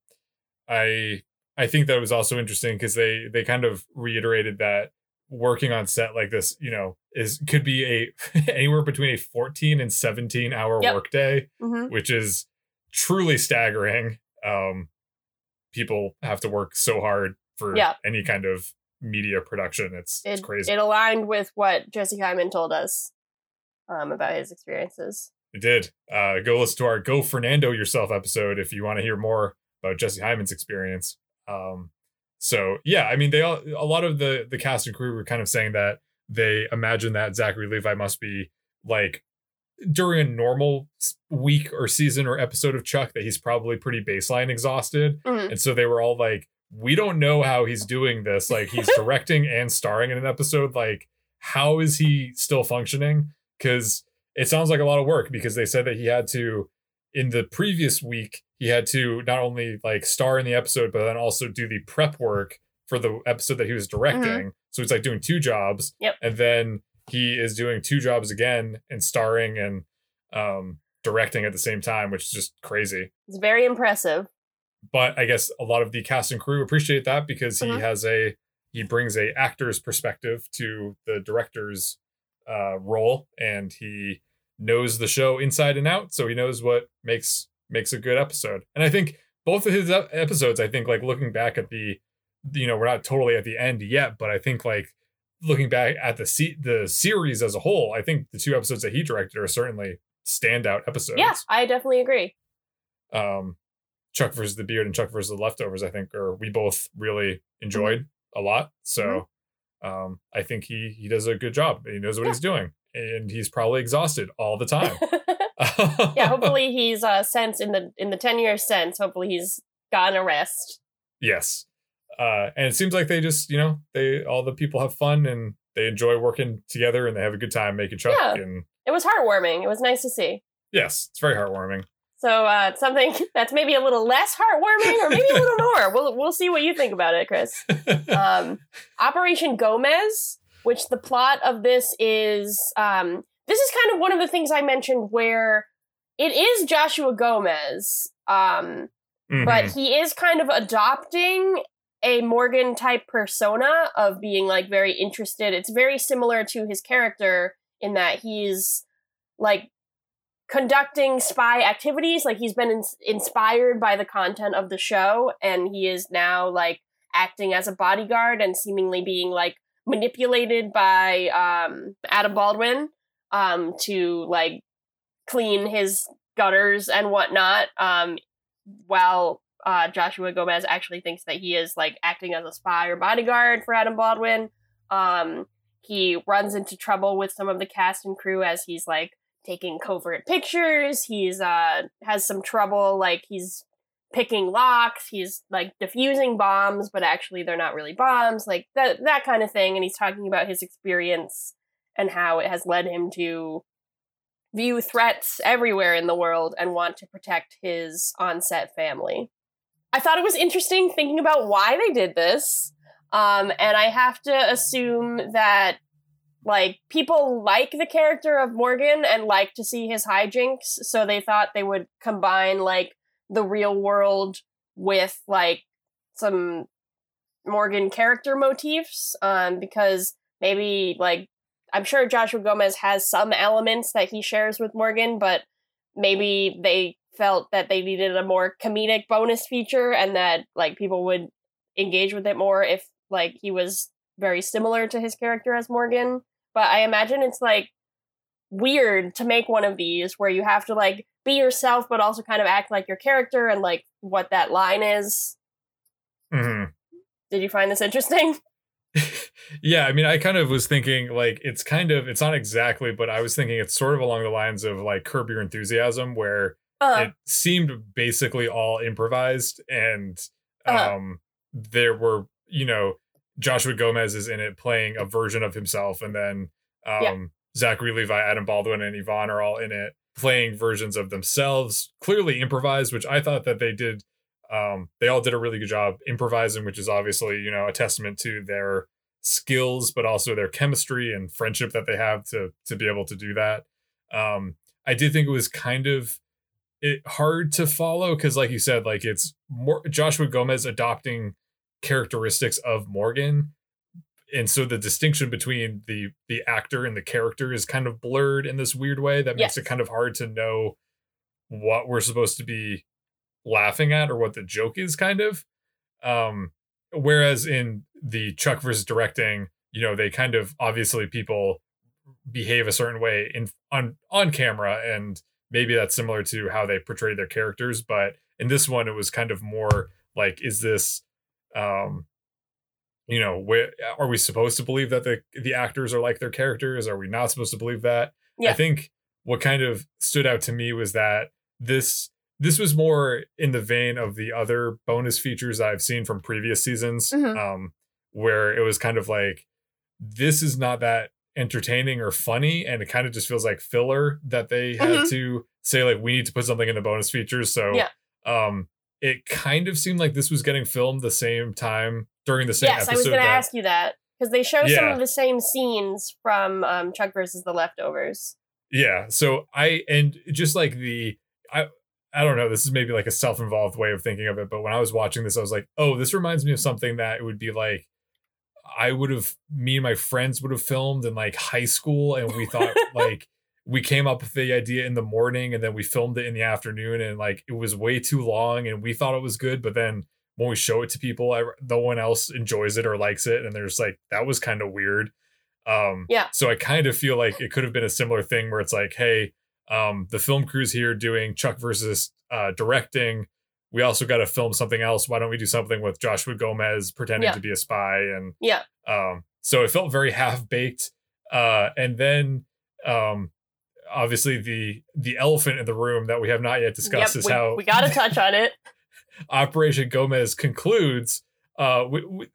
I I think that was also interesting because they they kind of reiterated that working on set like this, you know, is could be a anywhere between a 14 and 17 hour Yep. workday, hmm which is truly staggering. Um, people have to work so hard for Yeah. any kind of media production. It's it's crazy. it aligned with what Jesse Hyman told us um, about his experiences. It did. Uh, go listen to our "Go Fernando Yourself" episode if you want to hear more about Jesse Hyman's experience. Um, so yeah, I mean, they all a lot of the the cast and crew were kind of saying that they imagine that Zachary Levi must be like during a normal week or season or episode of Chuck that he's probably pretty baseline exhausted, Mhm. and so they were all like, "We don't know how he's doing this. Like he's directing and starring in an episode. Like how is he still functioning? Because it sounds like a lot of work because they said that he had to in the previous week he had to not only like star in the episode but then also do the prep work for the episode that he was directing so it's like doing two jobs Yep. and then he is doing two jobs again and starring and um directing at the same time which is just crazy It's very impressive. but I guess a lot of the cast and crew appreciate that because he Mhm. has a he brings a actor's perspective to the director's uh, role, and he knows the show inside and out, so he knows what makes makes a good episode. And I think both of his episodes, I think like looking back at the, you know, we're not totally at the end yet, but I think like looking back at the se- the series as a whole, I think the two episodes that he directed are certainly standout episodes Yeah, I definitely agree. um Chuck versus the Beard and Chuck versus the Leftovers, I think, are we both really enjoyed a lot. So um I think he he does a good job. He knows what Yeah. he's doing. And he's probably exhausted all the time. yeah, hopefully he's uh since in the in the ten years since, hopefully he's gotten a rest. yes. Uh and it seems like they just, you know, they all the people have fun and they enjoy working together and they have a good time making Chuck Yeah. and It was heartwarming. It was nice to see. yes, it's very heartwarming. So uh, something that's maybe a little less heartwarming, or maybe a little more. We'll we'll see what you think about it, Chris. Um, Operation Gomez, which the plot of this is. Um, this is kind of one of the things I mentioned where it is Joshua Gomez, um, Mhm. but he is kind of adopting a Morgan type persona of being like very interested. It's very similar to his character in that he's like conducting spy activities. Like he's been ins- inspired by the content of the show, and he is now like acting as a bodyguard and seemingly being like manipulated by um, Adam Baldwin um, to like clean his gutters and whatnot. Um, while uh, Joshua Gomez actually thinks that he is like acting as a spy or bodyguard for Adam Baldwin. Um, he runs into trouble with some of the cast and crew as he's like taking covert pictures. He's uh has some trouble like he's picking locks. He's like diffusing bombs, but actually they're not really bombs. Like that that kind of thing. And he's talking about his experience and how it has led him to view threats everywhere in the world and want to protect his on-set family. I thought it was interesting thinking about why they did this. Um, and I have to assume that like people like the character of Morgan and like to see his hijinks, so they thought they would combine like the real world with like some Morgan character motifs. Um, because maybe like I'm sure Joshua Gomez has some elements that he shares with Morgan, but maybe they felt that they needed a more comedic bonus feature and that like people would engage with it more if like he was very similar to his character as Morgan. But I imagine it's like weird to make one of these where you have to like be yourself but also kind of act like your character and like what that line is. Mhm. Did you find this interesting? yeah, I mean, I kind of was thinking like it's kind of it's not exactly, but I was thinking it's sort of along the lines of like Curb Your Enthusiasm, where Uh, it seemed basically all improvised, and Uh-huh. um, there were you know Joshua Gomez is in it playing a version of himself, and then um, Yeah. Zachary Levi, Adam Baldwin, and Yvonne are all in it playing versions of themselves, clearly improvised, which I thought that they did. Um, they all did a really good job improvising, which is obviously you know a testament to their skills, but also their chemistry and friendship that they have to to be able to do that. Um, I did think it was kind of it hard to follow because, like you said, like it's more Joshua Gomez adopting characteristics of Morgan, and so the distinction between the the actor and the character is kind of blurred in this weird way that makes Yes. it kind of hard to know what we're supposed to be laughing at or what the joke is kind of um whereas in the chuck versus directing you know they kind of obviously people behave a certain way in on on camera and maybe that's similar to how they portray their characters but in this one it was kind of more like is this um you know where are we supposed to believe that the the actors are like their characters are we not supposed to believe that Yeah. i think what kind of stood out to me was that this this was more in the vein of the other bonus features I've seen from previous seasons, Mhm. um, where it was kind of like, this is not that entertaining or funny, and it kind of just feels like filler that they had Mhm. to say like we need to put something in the bonus features. So, Yeah. um, it kind of seemed like this was getting filmed the same time during the same yes, I was going to ask you that because they show some of the same scenes from um, Chuck versus the Leftovers. Yeah. So I and just like the I I don't know, this is maybe like a self-involved way of thinking of it, but when I was watching this, I was like, oh, this reminds me of something that it would be like I would have me and my friends would have filmed in like high school and we thought like we came up with the idea in the morning and then we filmed it in the afternoon and like it was way too long and we thought it was good, but then when we show it to people, I, no one else enjoys it or likes it, and there's like that was kind of weird. Um, Yeah. So I kind of feel like it could have been a similar thing where it's like, hey, um, the film crew's here doing Chuck versus uh, directing. We also got to film something else. Why don't we do something with Joshua Gomez pretending Yeah. to be a spy? And Yeah. um, so it felt very half baked. Uh, and then um, obviously the the elephant in the room that we have not yet discussed Yep, is we, how we got to touch on it. Operation Gomez concludes uh w- w-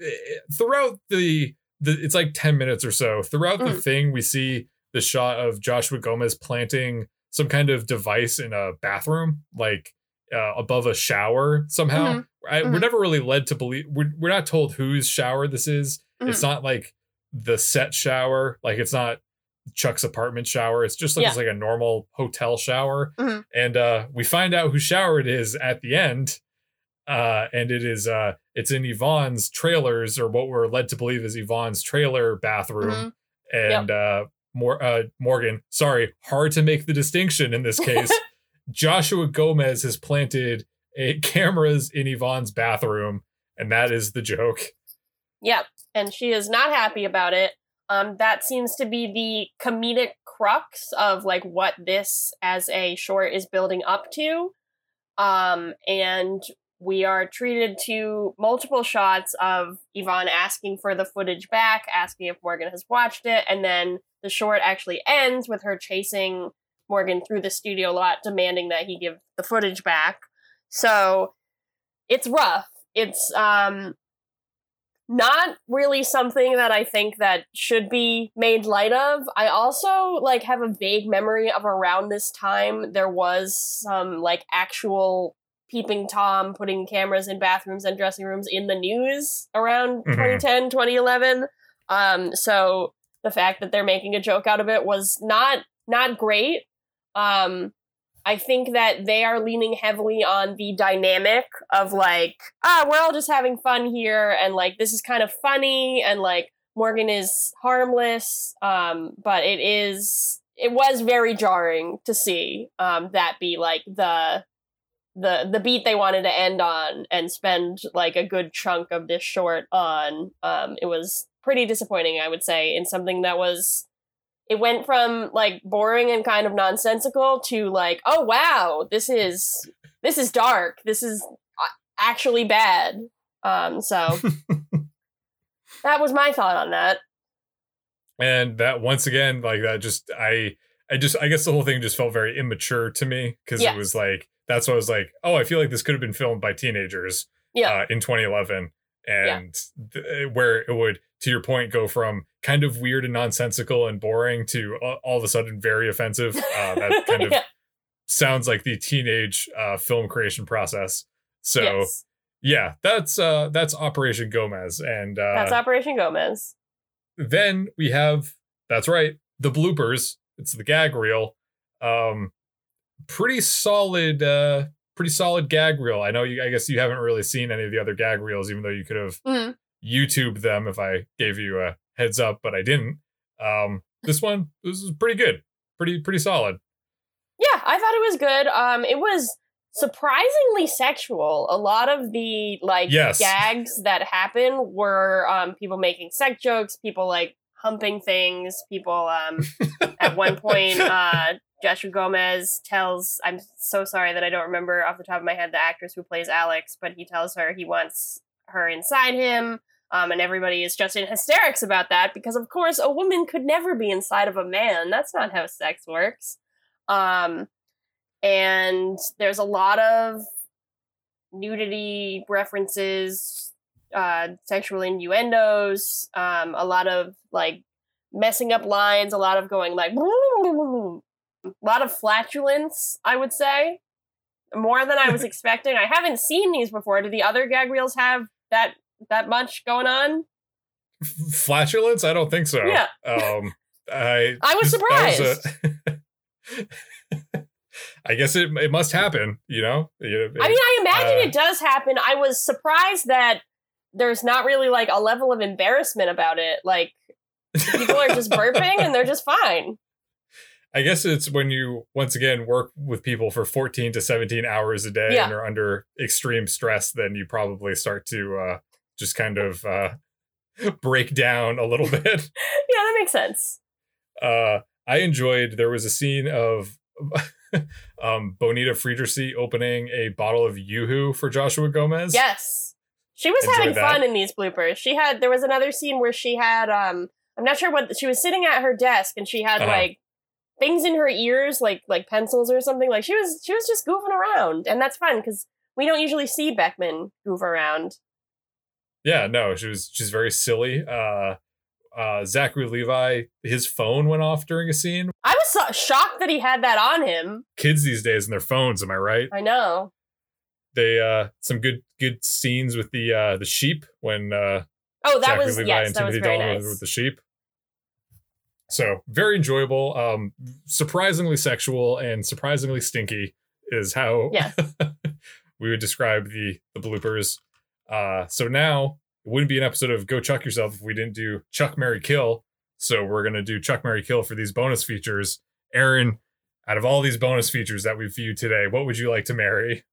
throughout the the it's like 10 minutes or so throughout the Mhm. thing we see the shot of Joshua Gomez planting some kind of device in a bathroom, like uh, above a shower somehow. I, We're Mhm. never really led to believe. We're, we're not told whose shower this is. It's Mhm. not like the set shower. Like it's not Chuck's apartment shower. It's just looks Yeah. like a normal hotel shower. Mhm. And uh, we find out whose shower it is at the end. Uh, and it is uh, it's in Yvonne's trailers, or what we're led to believe is Yvonne's trailer bathroom. Mhm. And uh, Mor- uh, Morgan, sorry, hard to make the distinction in this case. Joshua Gomez has planted a cameras in Yvonne's bathroom, and that is the joke. Yep. And she is not happy about it. Um, that seems to be the comedic crux of like what this as a short is building up to. Um, and we are treated to multiple shots of Yvonne asking for the footage back, asking if Morgan has watched it, and then the short actually ends with her chasing Morgan through the studio lot, demanding that he give the footage back. So it's rough. It's um not really something that I think that should be made light of. I also like have a vague memory of around this time there was some like actual peeping tom putting cameras in bathrooms and dressing rooms in the news around Mhm. 2010 2011 um so the fact that they're making a joke out of it was not not great um I think that they are leaning heavily on the dynamic of like, ah, we're all just having fun here, and like this is kind of funny, and like Morgan is harmless. Um, but it is it was very jarring to see um that be like the the the beat they wanted to end on and spend like a good chunk of this short on. Um, it was pretty disappointing, I would say, in something that was it went from like boring and kind of nonsensical to like oh wow this is this is dark. This is uh, actually bad. Um so that was my thought on that. And that once again like that just i i just i guess the whole thing just felt very immature to me because Yeah. it was like that's what i was like oh i feel like this could have been filmed by teenagers Yeah. uh, in 2011 and th- eh, where it would to your point go from kind of weird and nonsensical and boring to all, all of a sudden very offensive. Uh, that kind of Yeah. sounds like the teenage uh, film creation process. So yes. yeah that's uh that's operation gomez and uh that's operation gomez. then we have that's right the bloopers. It's the gag reel. Um pretty solid uh pretty solid gag reel. I know you i guess you haven't really seen any of the other gag reels even though you could have Mhm. youtube them if i gave you a heads up but i didn't. Um this one this is pretty good. Pretty pretty solid. Yeah i thought it was good. Um it was surprisingly sexual. A lot of the like Yes. gags that happen were um people making sex jokes people like humping things people um at one point uh joshua gomez tells i'm so sorry that i don't remember off the top of my head the actress who plays alex but he tells her he wants her inside him um, and everybody is just in hysterics about that because of course a woman could never be inside of a man. That's not how sex works. Um, and there's a lot of nudity references uh, sexual innuendos um, a lot of like messing up lines a lot of going like a lot of flatulence i would say more than i was expecting. I haven't seen these before. Do the other gag reels have that that much going on? Flatulence? I don't think so. Yeah. um i I was surprised. was a- i guess it, it must happen you know? You- i mean i imagine Uh, it does happen. I was surprised that there's not really like a level of embarrassment about it. Like people are just burping and they're just fine. I guess it's when you once again work with people for 14 to 17 hours a day Yeah. and are under extreme stress, then you probably start to uh, just kind of uh, break down a little bit. yeah that makes sense Uh, I enjoyed there was a scene of um, Bonita Friedericy opening a bottle of Yoo-Hoo for Joshua Gomez. yes she was Enjoyed having that. fun in these bloopers she had there was another scene where she had um i'm not sure what she was sitting at her desk and she had Uh-huh. like things in her ears like like pencils or something like she was she was just goofing around and that's fun because we don't usually see beckman goof around Yeah, no, she was she's very silly. Uh uh, Zachary Levi, his phone went off during a scene. I was so- shocked that he had that on him. Kids these days and their phones, am I right? I know. They uh some good good scenes with the uh the sheep when uh Oh, that Zachary was Levi yes, and that was Timothy very Dalton nice. with, with the sheep. So very enjoyable, um, surprisingly sexual and surprisingly stinky is how Yes. we would describe the the bloopers. Uh, so now it wouldn't be an episode of Go Chuck Yourself if we didn't do Chuck Mary Kill. So we're gonna do Chuck Mary Kill for these bonus features. Aaron, out of all these bonus features that we've viewed today, what would you like to marry?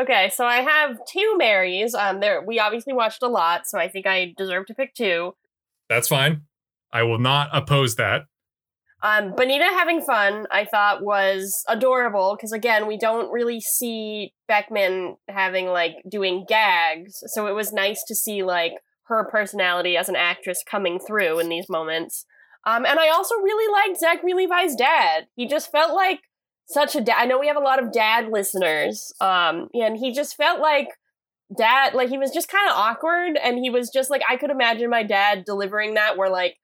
Okay, so I have two Marys. Um, there we obviously watched a lot, so I think I deserve to pick two. That's fine. I will not oppose that. Um, Bonita having fun, I thought was adorable because again, we don't really see Beckman having like doing gags, so it was nice to see like her personality as an actress coming through in these moments. Um, and I also really liked Zachary Levi's dad. He just felt like such a dad. I know we have a lot of dad listeners, um, and he just felt like dad. Like he was just kind of awkward, and he was just like I could imagine my dad delivering that, where like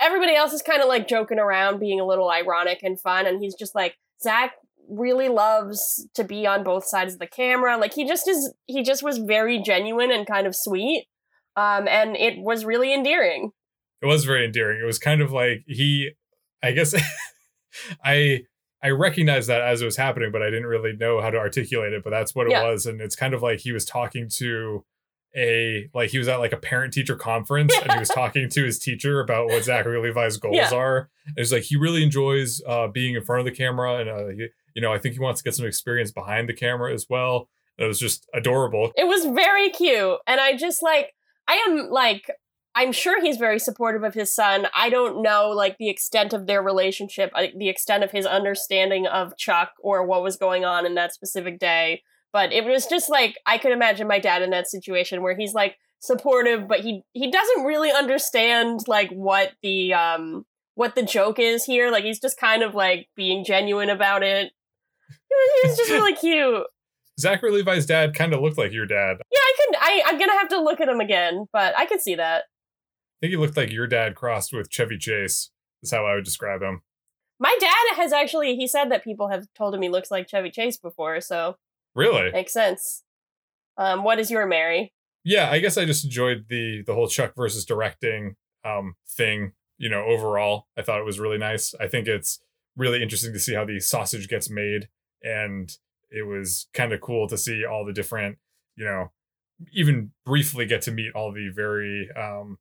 everybody else is kind of like joking around, being a little ironic and fun, and he's just like Zach really loves to be on both sides of the camera. Like he just is. He just was very genuine and kind of sweet, um, and it was really endearing. it was very endearing. It was kind of like he, I guess, I I recognized that as it was happening, but I didn't really know how to articulate it. But that's what it Yeah. was, and it's kind of like he was talking to a like he was at like a parent teacher conference and he was talking to his teacher about what Zachary Levi's goals Yeah. are. And it's like he really enjoys uh, being in front of the camera, and uh, he, you know I think he wants to get some experience behind the camera as well. And it was just adorable. It was very cute. And I just like, I am like, I'm sure he's very supportive of his son. I don't know like the extent of their relationship, the extent of his understanding of Chuck or what was going on in that specific day. But it was just like, I could imagine my dad in that situation where he's like supportive, but he, he doesn't really understand like what the, um, what the joke is here. Like he's just kind of like being genuine about it. It was, just really cute. Zachary Levi's dad kind of looked like your dad. Yeah, I could. I, I'm gonna have to look at him again, but I could see that. I think he looked like your dad crossed with Chevy Chase. Is how I would describe him. My dad has actually. He said that people have told him he looks like Chevy Chase before, so Really? makes sense. Um, what is your Mary? Yeah, I guess I just enjoyed the the whole Chuck versus directing um thing. You know, overall, I thought it was really nice. I think it's really interesting to see how the sausage gets made, and it was kind of cool to see all the different, you know, even briefly get to meet all the very um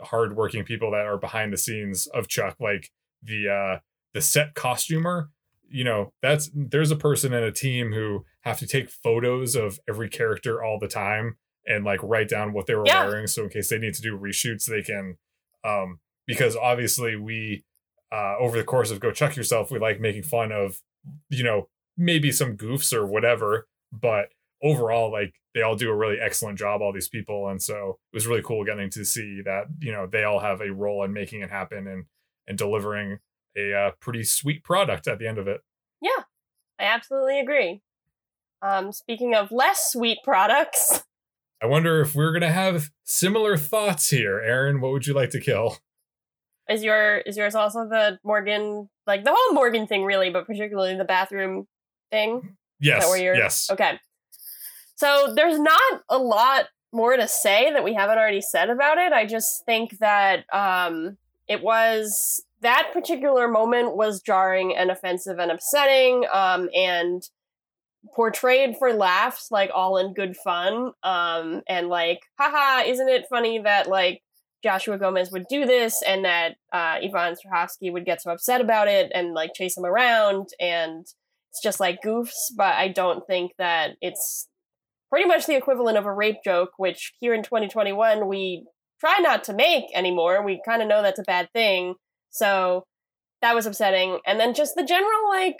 hardworking people that are behind the scenes of Chuck, like the uh the set costumer. You know, that's there's a person and a team who have to take photos of every character all the time and like write down what they were Yeah. wearing so in case they need to do reshoots they can um because obviously we uh over the course of go chuck yourself we like making fun of you know maybe some goofs or whatever but overall like they all do a really excellent job all these people and so it was really cool getting to see that you know they all have a role in making it happen and and delivering a uh, pretty sweet product at the end of it Yeah, I absolutely agree. Um, speaking of less sweet products, i wonder if we're gonna have similar thoughts here aaron what would you like to kill is your is yours also the Morgan like the whole Morgan thing really, but particularly the bathroom thing? yes that where you're- yes Okay. So there's not a lot more to say that we haven't already said about it. I just think that um, it was that particular moment was jarring and offensive and upsetting, um, and portrayed for laughs, like all in good fun, um, and like, haha, isn't it funny that like Joshua Gomez would do this and that uh, Yvonne Strahovski would get so upset about it and like chase him around and it's just like goofs, but I don't think that it's pretty much the equivalent of a rape joke, which here in 2021 we try not to make anymore. We kind of know that's a bad thing. So that was upsetting. And then just the general like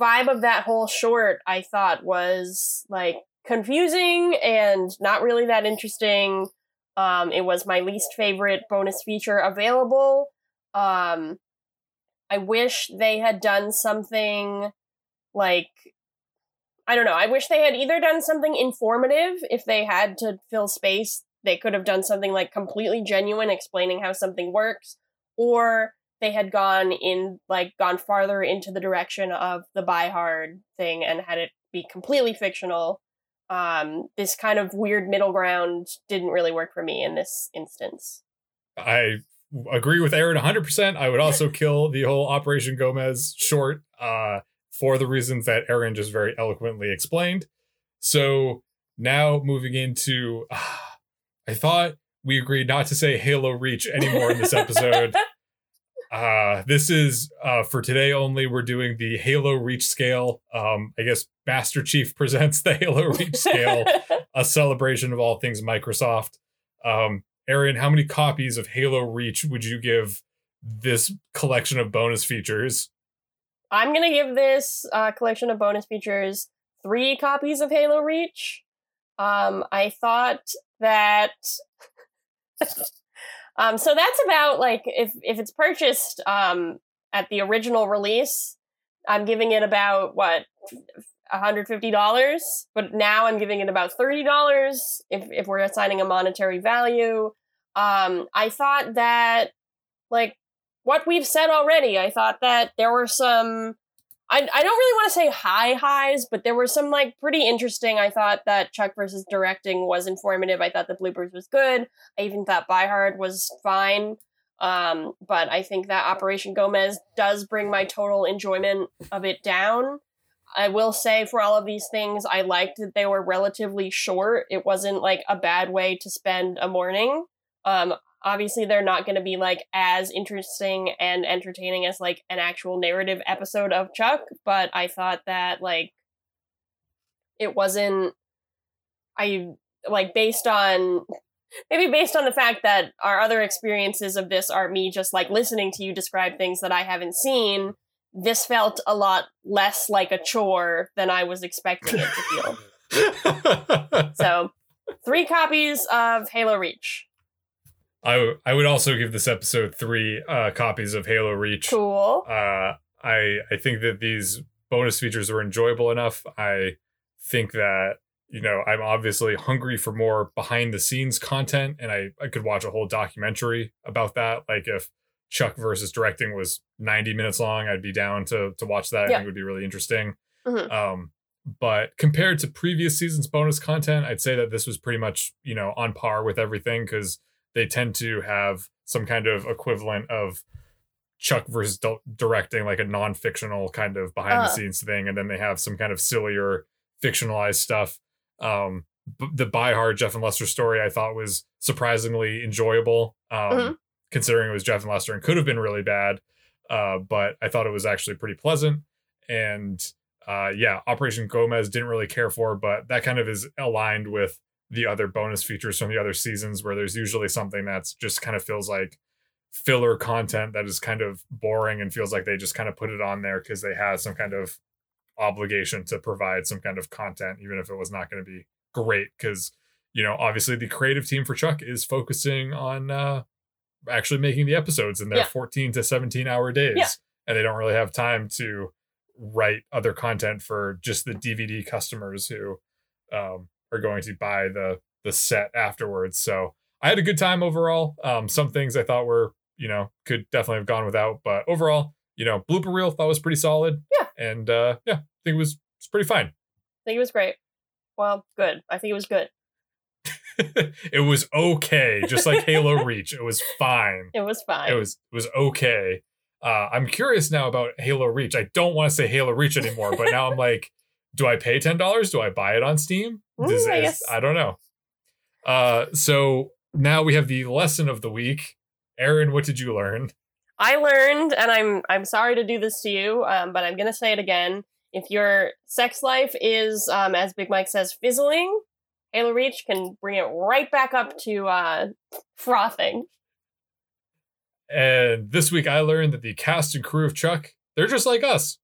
vibe of that whole short, I thought was like confusing and not really that interesting. Um, it was my least favorite bonus feature available. Um, I wish they had done something like I don't know. I wish they had either done something informative if they had to fill space they could have done something like completely genuine, explaining how something works, or they had gone in like gone farther into the direction of the buy hard thing and had it be completely fictional. Um, this kind of weird middle ground didn't really work for me in this instance. I agree with Aaron 100%. I would also kill the whole Operation Gomez short uh, for the reasons that Aaron just very eloquently explained. So now moving into, uh, I thought we agreed not to say Halo Reach anymore in this episode. Uh, this is uh, for today only. We're doing the Halo Reach scale. Um, I guess Master Chief presents the Halo Reach scale, a celebration of all things Microsoft. Um, Aaron, how many copies of Halo Reach would you give this collection of bonus features? I'm going to give this uh, collection of bonus features three copies of Halo Reach. Um, I thought that. um, so that's about like if if it's purchased um, at the original release, I'm giving it about what $150 but now i'm giving it about $30 if, if we're assigning a monetary value. Um, i thought that like what we've said already i thought that there were some I, I don't really want to say high highs, but there were some like pretty interesting. I thought that Chuck versus directing was informative. I thought the bloopers was good. I even thought Buy Hard was fine. Um, but I think that Operation Gomez does bring my total enjoyment of it down. I will say for all of these things, I liked that they were relatively short. It wasn't like a bad way to spend a morning. Um, obviously, they're not going to be like as interesting and entertaining as like an actual narrative episode of Chuck, but I thought that like it wasn't. I like based on maybe based on the fact that our other experiences of this are me just like listening to you describe things that I haven't seen this felt a lot less like a chore than I was expecting it to feel. so, three copies of Halo Reach. I, w- I would also give this episode three uh, copies of Halo Reach. Cool. Uh, I I think that these bonus features were enjoyable enough. I think that you know I'm obviously hungry for more behind the scenes content, and I I could watch a whole documentary about that. Like if Chuck versus directing was 90 minutes long, I'd be down to to watch that. Yeah. I think it would be really interesting. Mm-hmm. Um, but compared to previous seasons bonus content, I'd say that this was pretty much you know on par with everything because they tend to have some kind of equivalent of Chuck versus d- directing, like a non-fictional kind of behind uh. the scenes thing, and then they have some kind of sillier fictionalized stuff. Um, b- the Buy Hard Jeff and Lester story I thought was surprisingly enjoyable. Um, mm-hmm considering it was Jeff and Lester and could have been really bad. Uh, but I thought it was actually pretty pleasant. And uh, yeah, Operation Gomez didn't really care for, but that kind of is aligned with the other bonus features from the other seasons where there's usually something that's just kind of feels like filler content that is kind of boring and feels like they just kind of put it on there because they had some kind of obligation to provide some kind of content, even if it was not going to be great. Because, you know, obviously the creative team for Chuck is focusing on uh, actually making the episodes in their yeah. 14 to 17 hour days yeah. and they don't really have time to write other content for just the dvd customers who um, are going to buy the the set afterwards so i had a good time overall um, some things i thought were you know could definitely have gone without but overall you know blooper reel thought was pretty solid yeah and uh yeah i think it was, was pretty fine i think it was great well good i think it was good it was okay, just like Halo Reach. It was fine. It was fine. It was it was okay. Uh, I'm curious now about Halo Reach. I don't want to say Halo Reach anymore, but now I'm like, do I pay ten dollars? Do I buy it on Steam? Does, I, is, I don't know. Uh, so now we have the lesson of the week. Aaron, what did you learn? I learned, and I'm I'm sorry to do this to you, um, but I'm gonna say it again. If your sex life is, um, as Big Mike says, fizzling, Halo Reach can bring it right back up to uh, frothing. And this week I learned that the cast and crew of Chuck, they're just like us.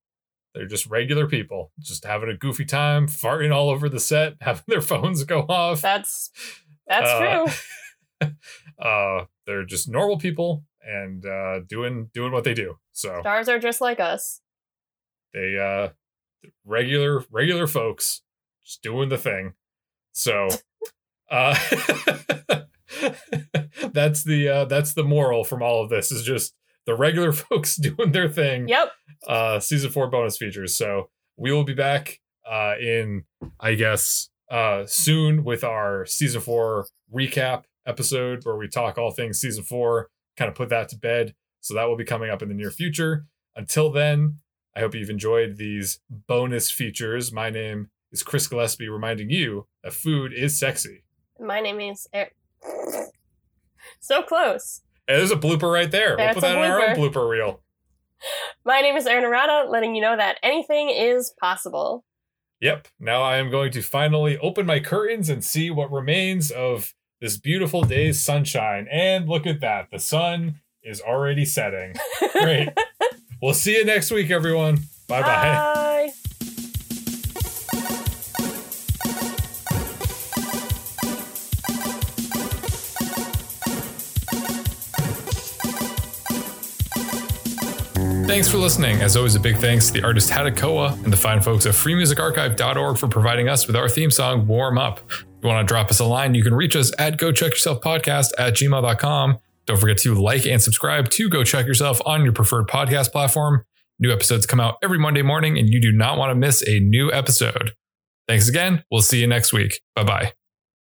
They're just regular people, just having a goofy time, farting all over the set, having their phones go off. That's that's uh, true. uh, they're just normal people and uh, doing doing what they do. So stars are just like us. They uh regular regular folks just doing the thing. So, uh, that's the uh, that's the moral from all of this is just the regular folks doing their thing. Yep. Uh, season four bonus features. So we will be back uh, in, I guess, uh, soon with our season four recap episode where we talk all things season four, kind of put that to bed. So that will be coming up in the near future. Until then, I hope you've enjoyed these bonus features. My name is Chris Gillespie, reminding you that food is sexy. My name is Eric. So close. There's a blooper right there. That's we'll put a that in our own blooper. reel. My name is Aaron Arata, letting you know that anything is possible. Yep. Now I am going to finally open my curtains and see what remains of this beautiful day's sunshine. And look at that. The sun is already setting. Great. we'll see you next week, everyone. Bye bye. Bye. Thanks for listening. As always, a big thanks to the artist Hadakoa and the fine folks at freemusicarchive.org for providing us with our theme song, Warm Up. If you want to drop us a line, you can reach us at go check yourself podcast at gmail.com. Don't forget to like and subscribe to Go Check Yourself on your preferred podcast platform. New episodes come out every Monday morning, and you do not want to miss a new episode. Thanks again. We'll see you next week. Bye bye.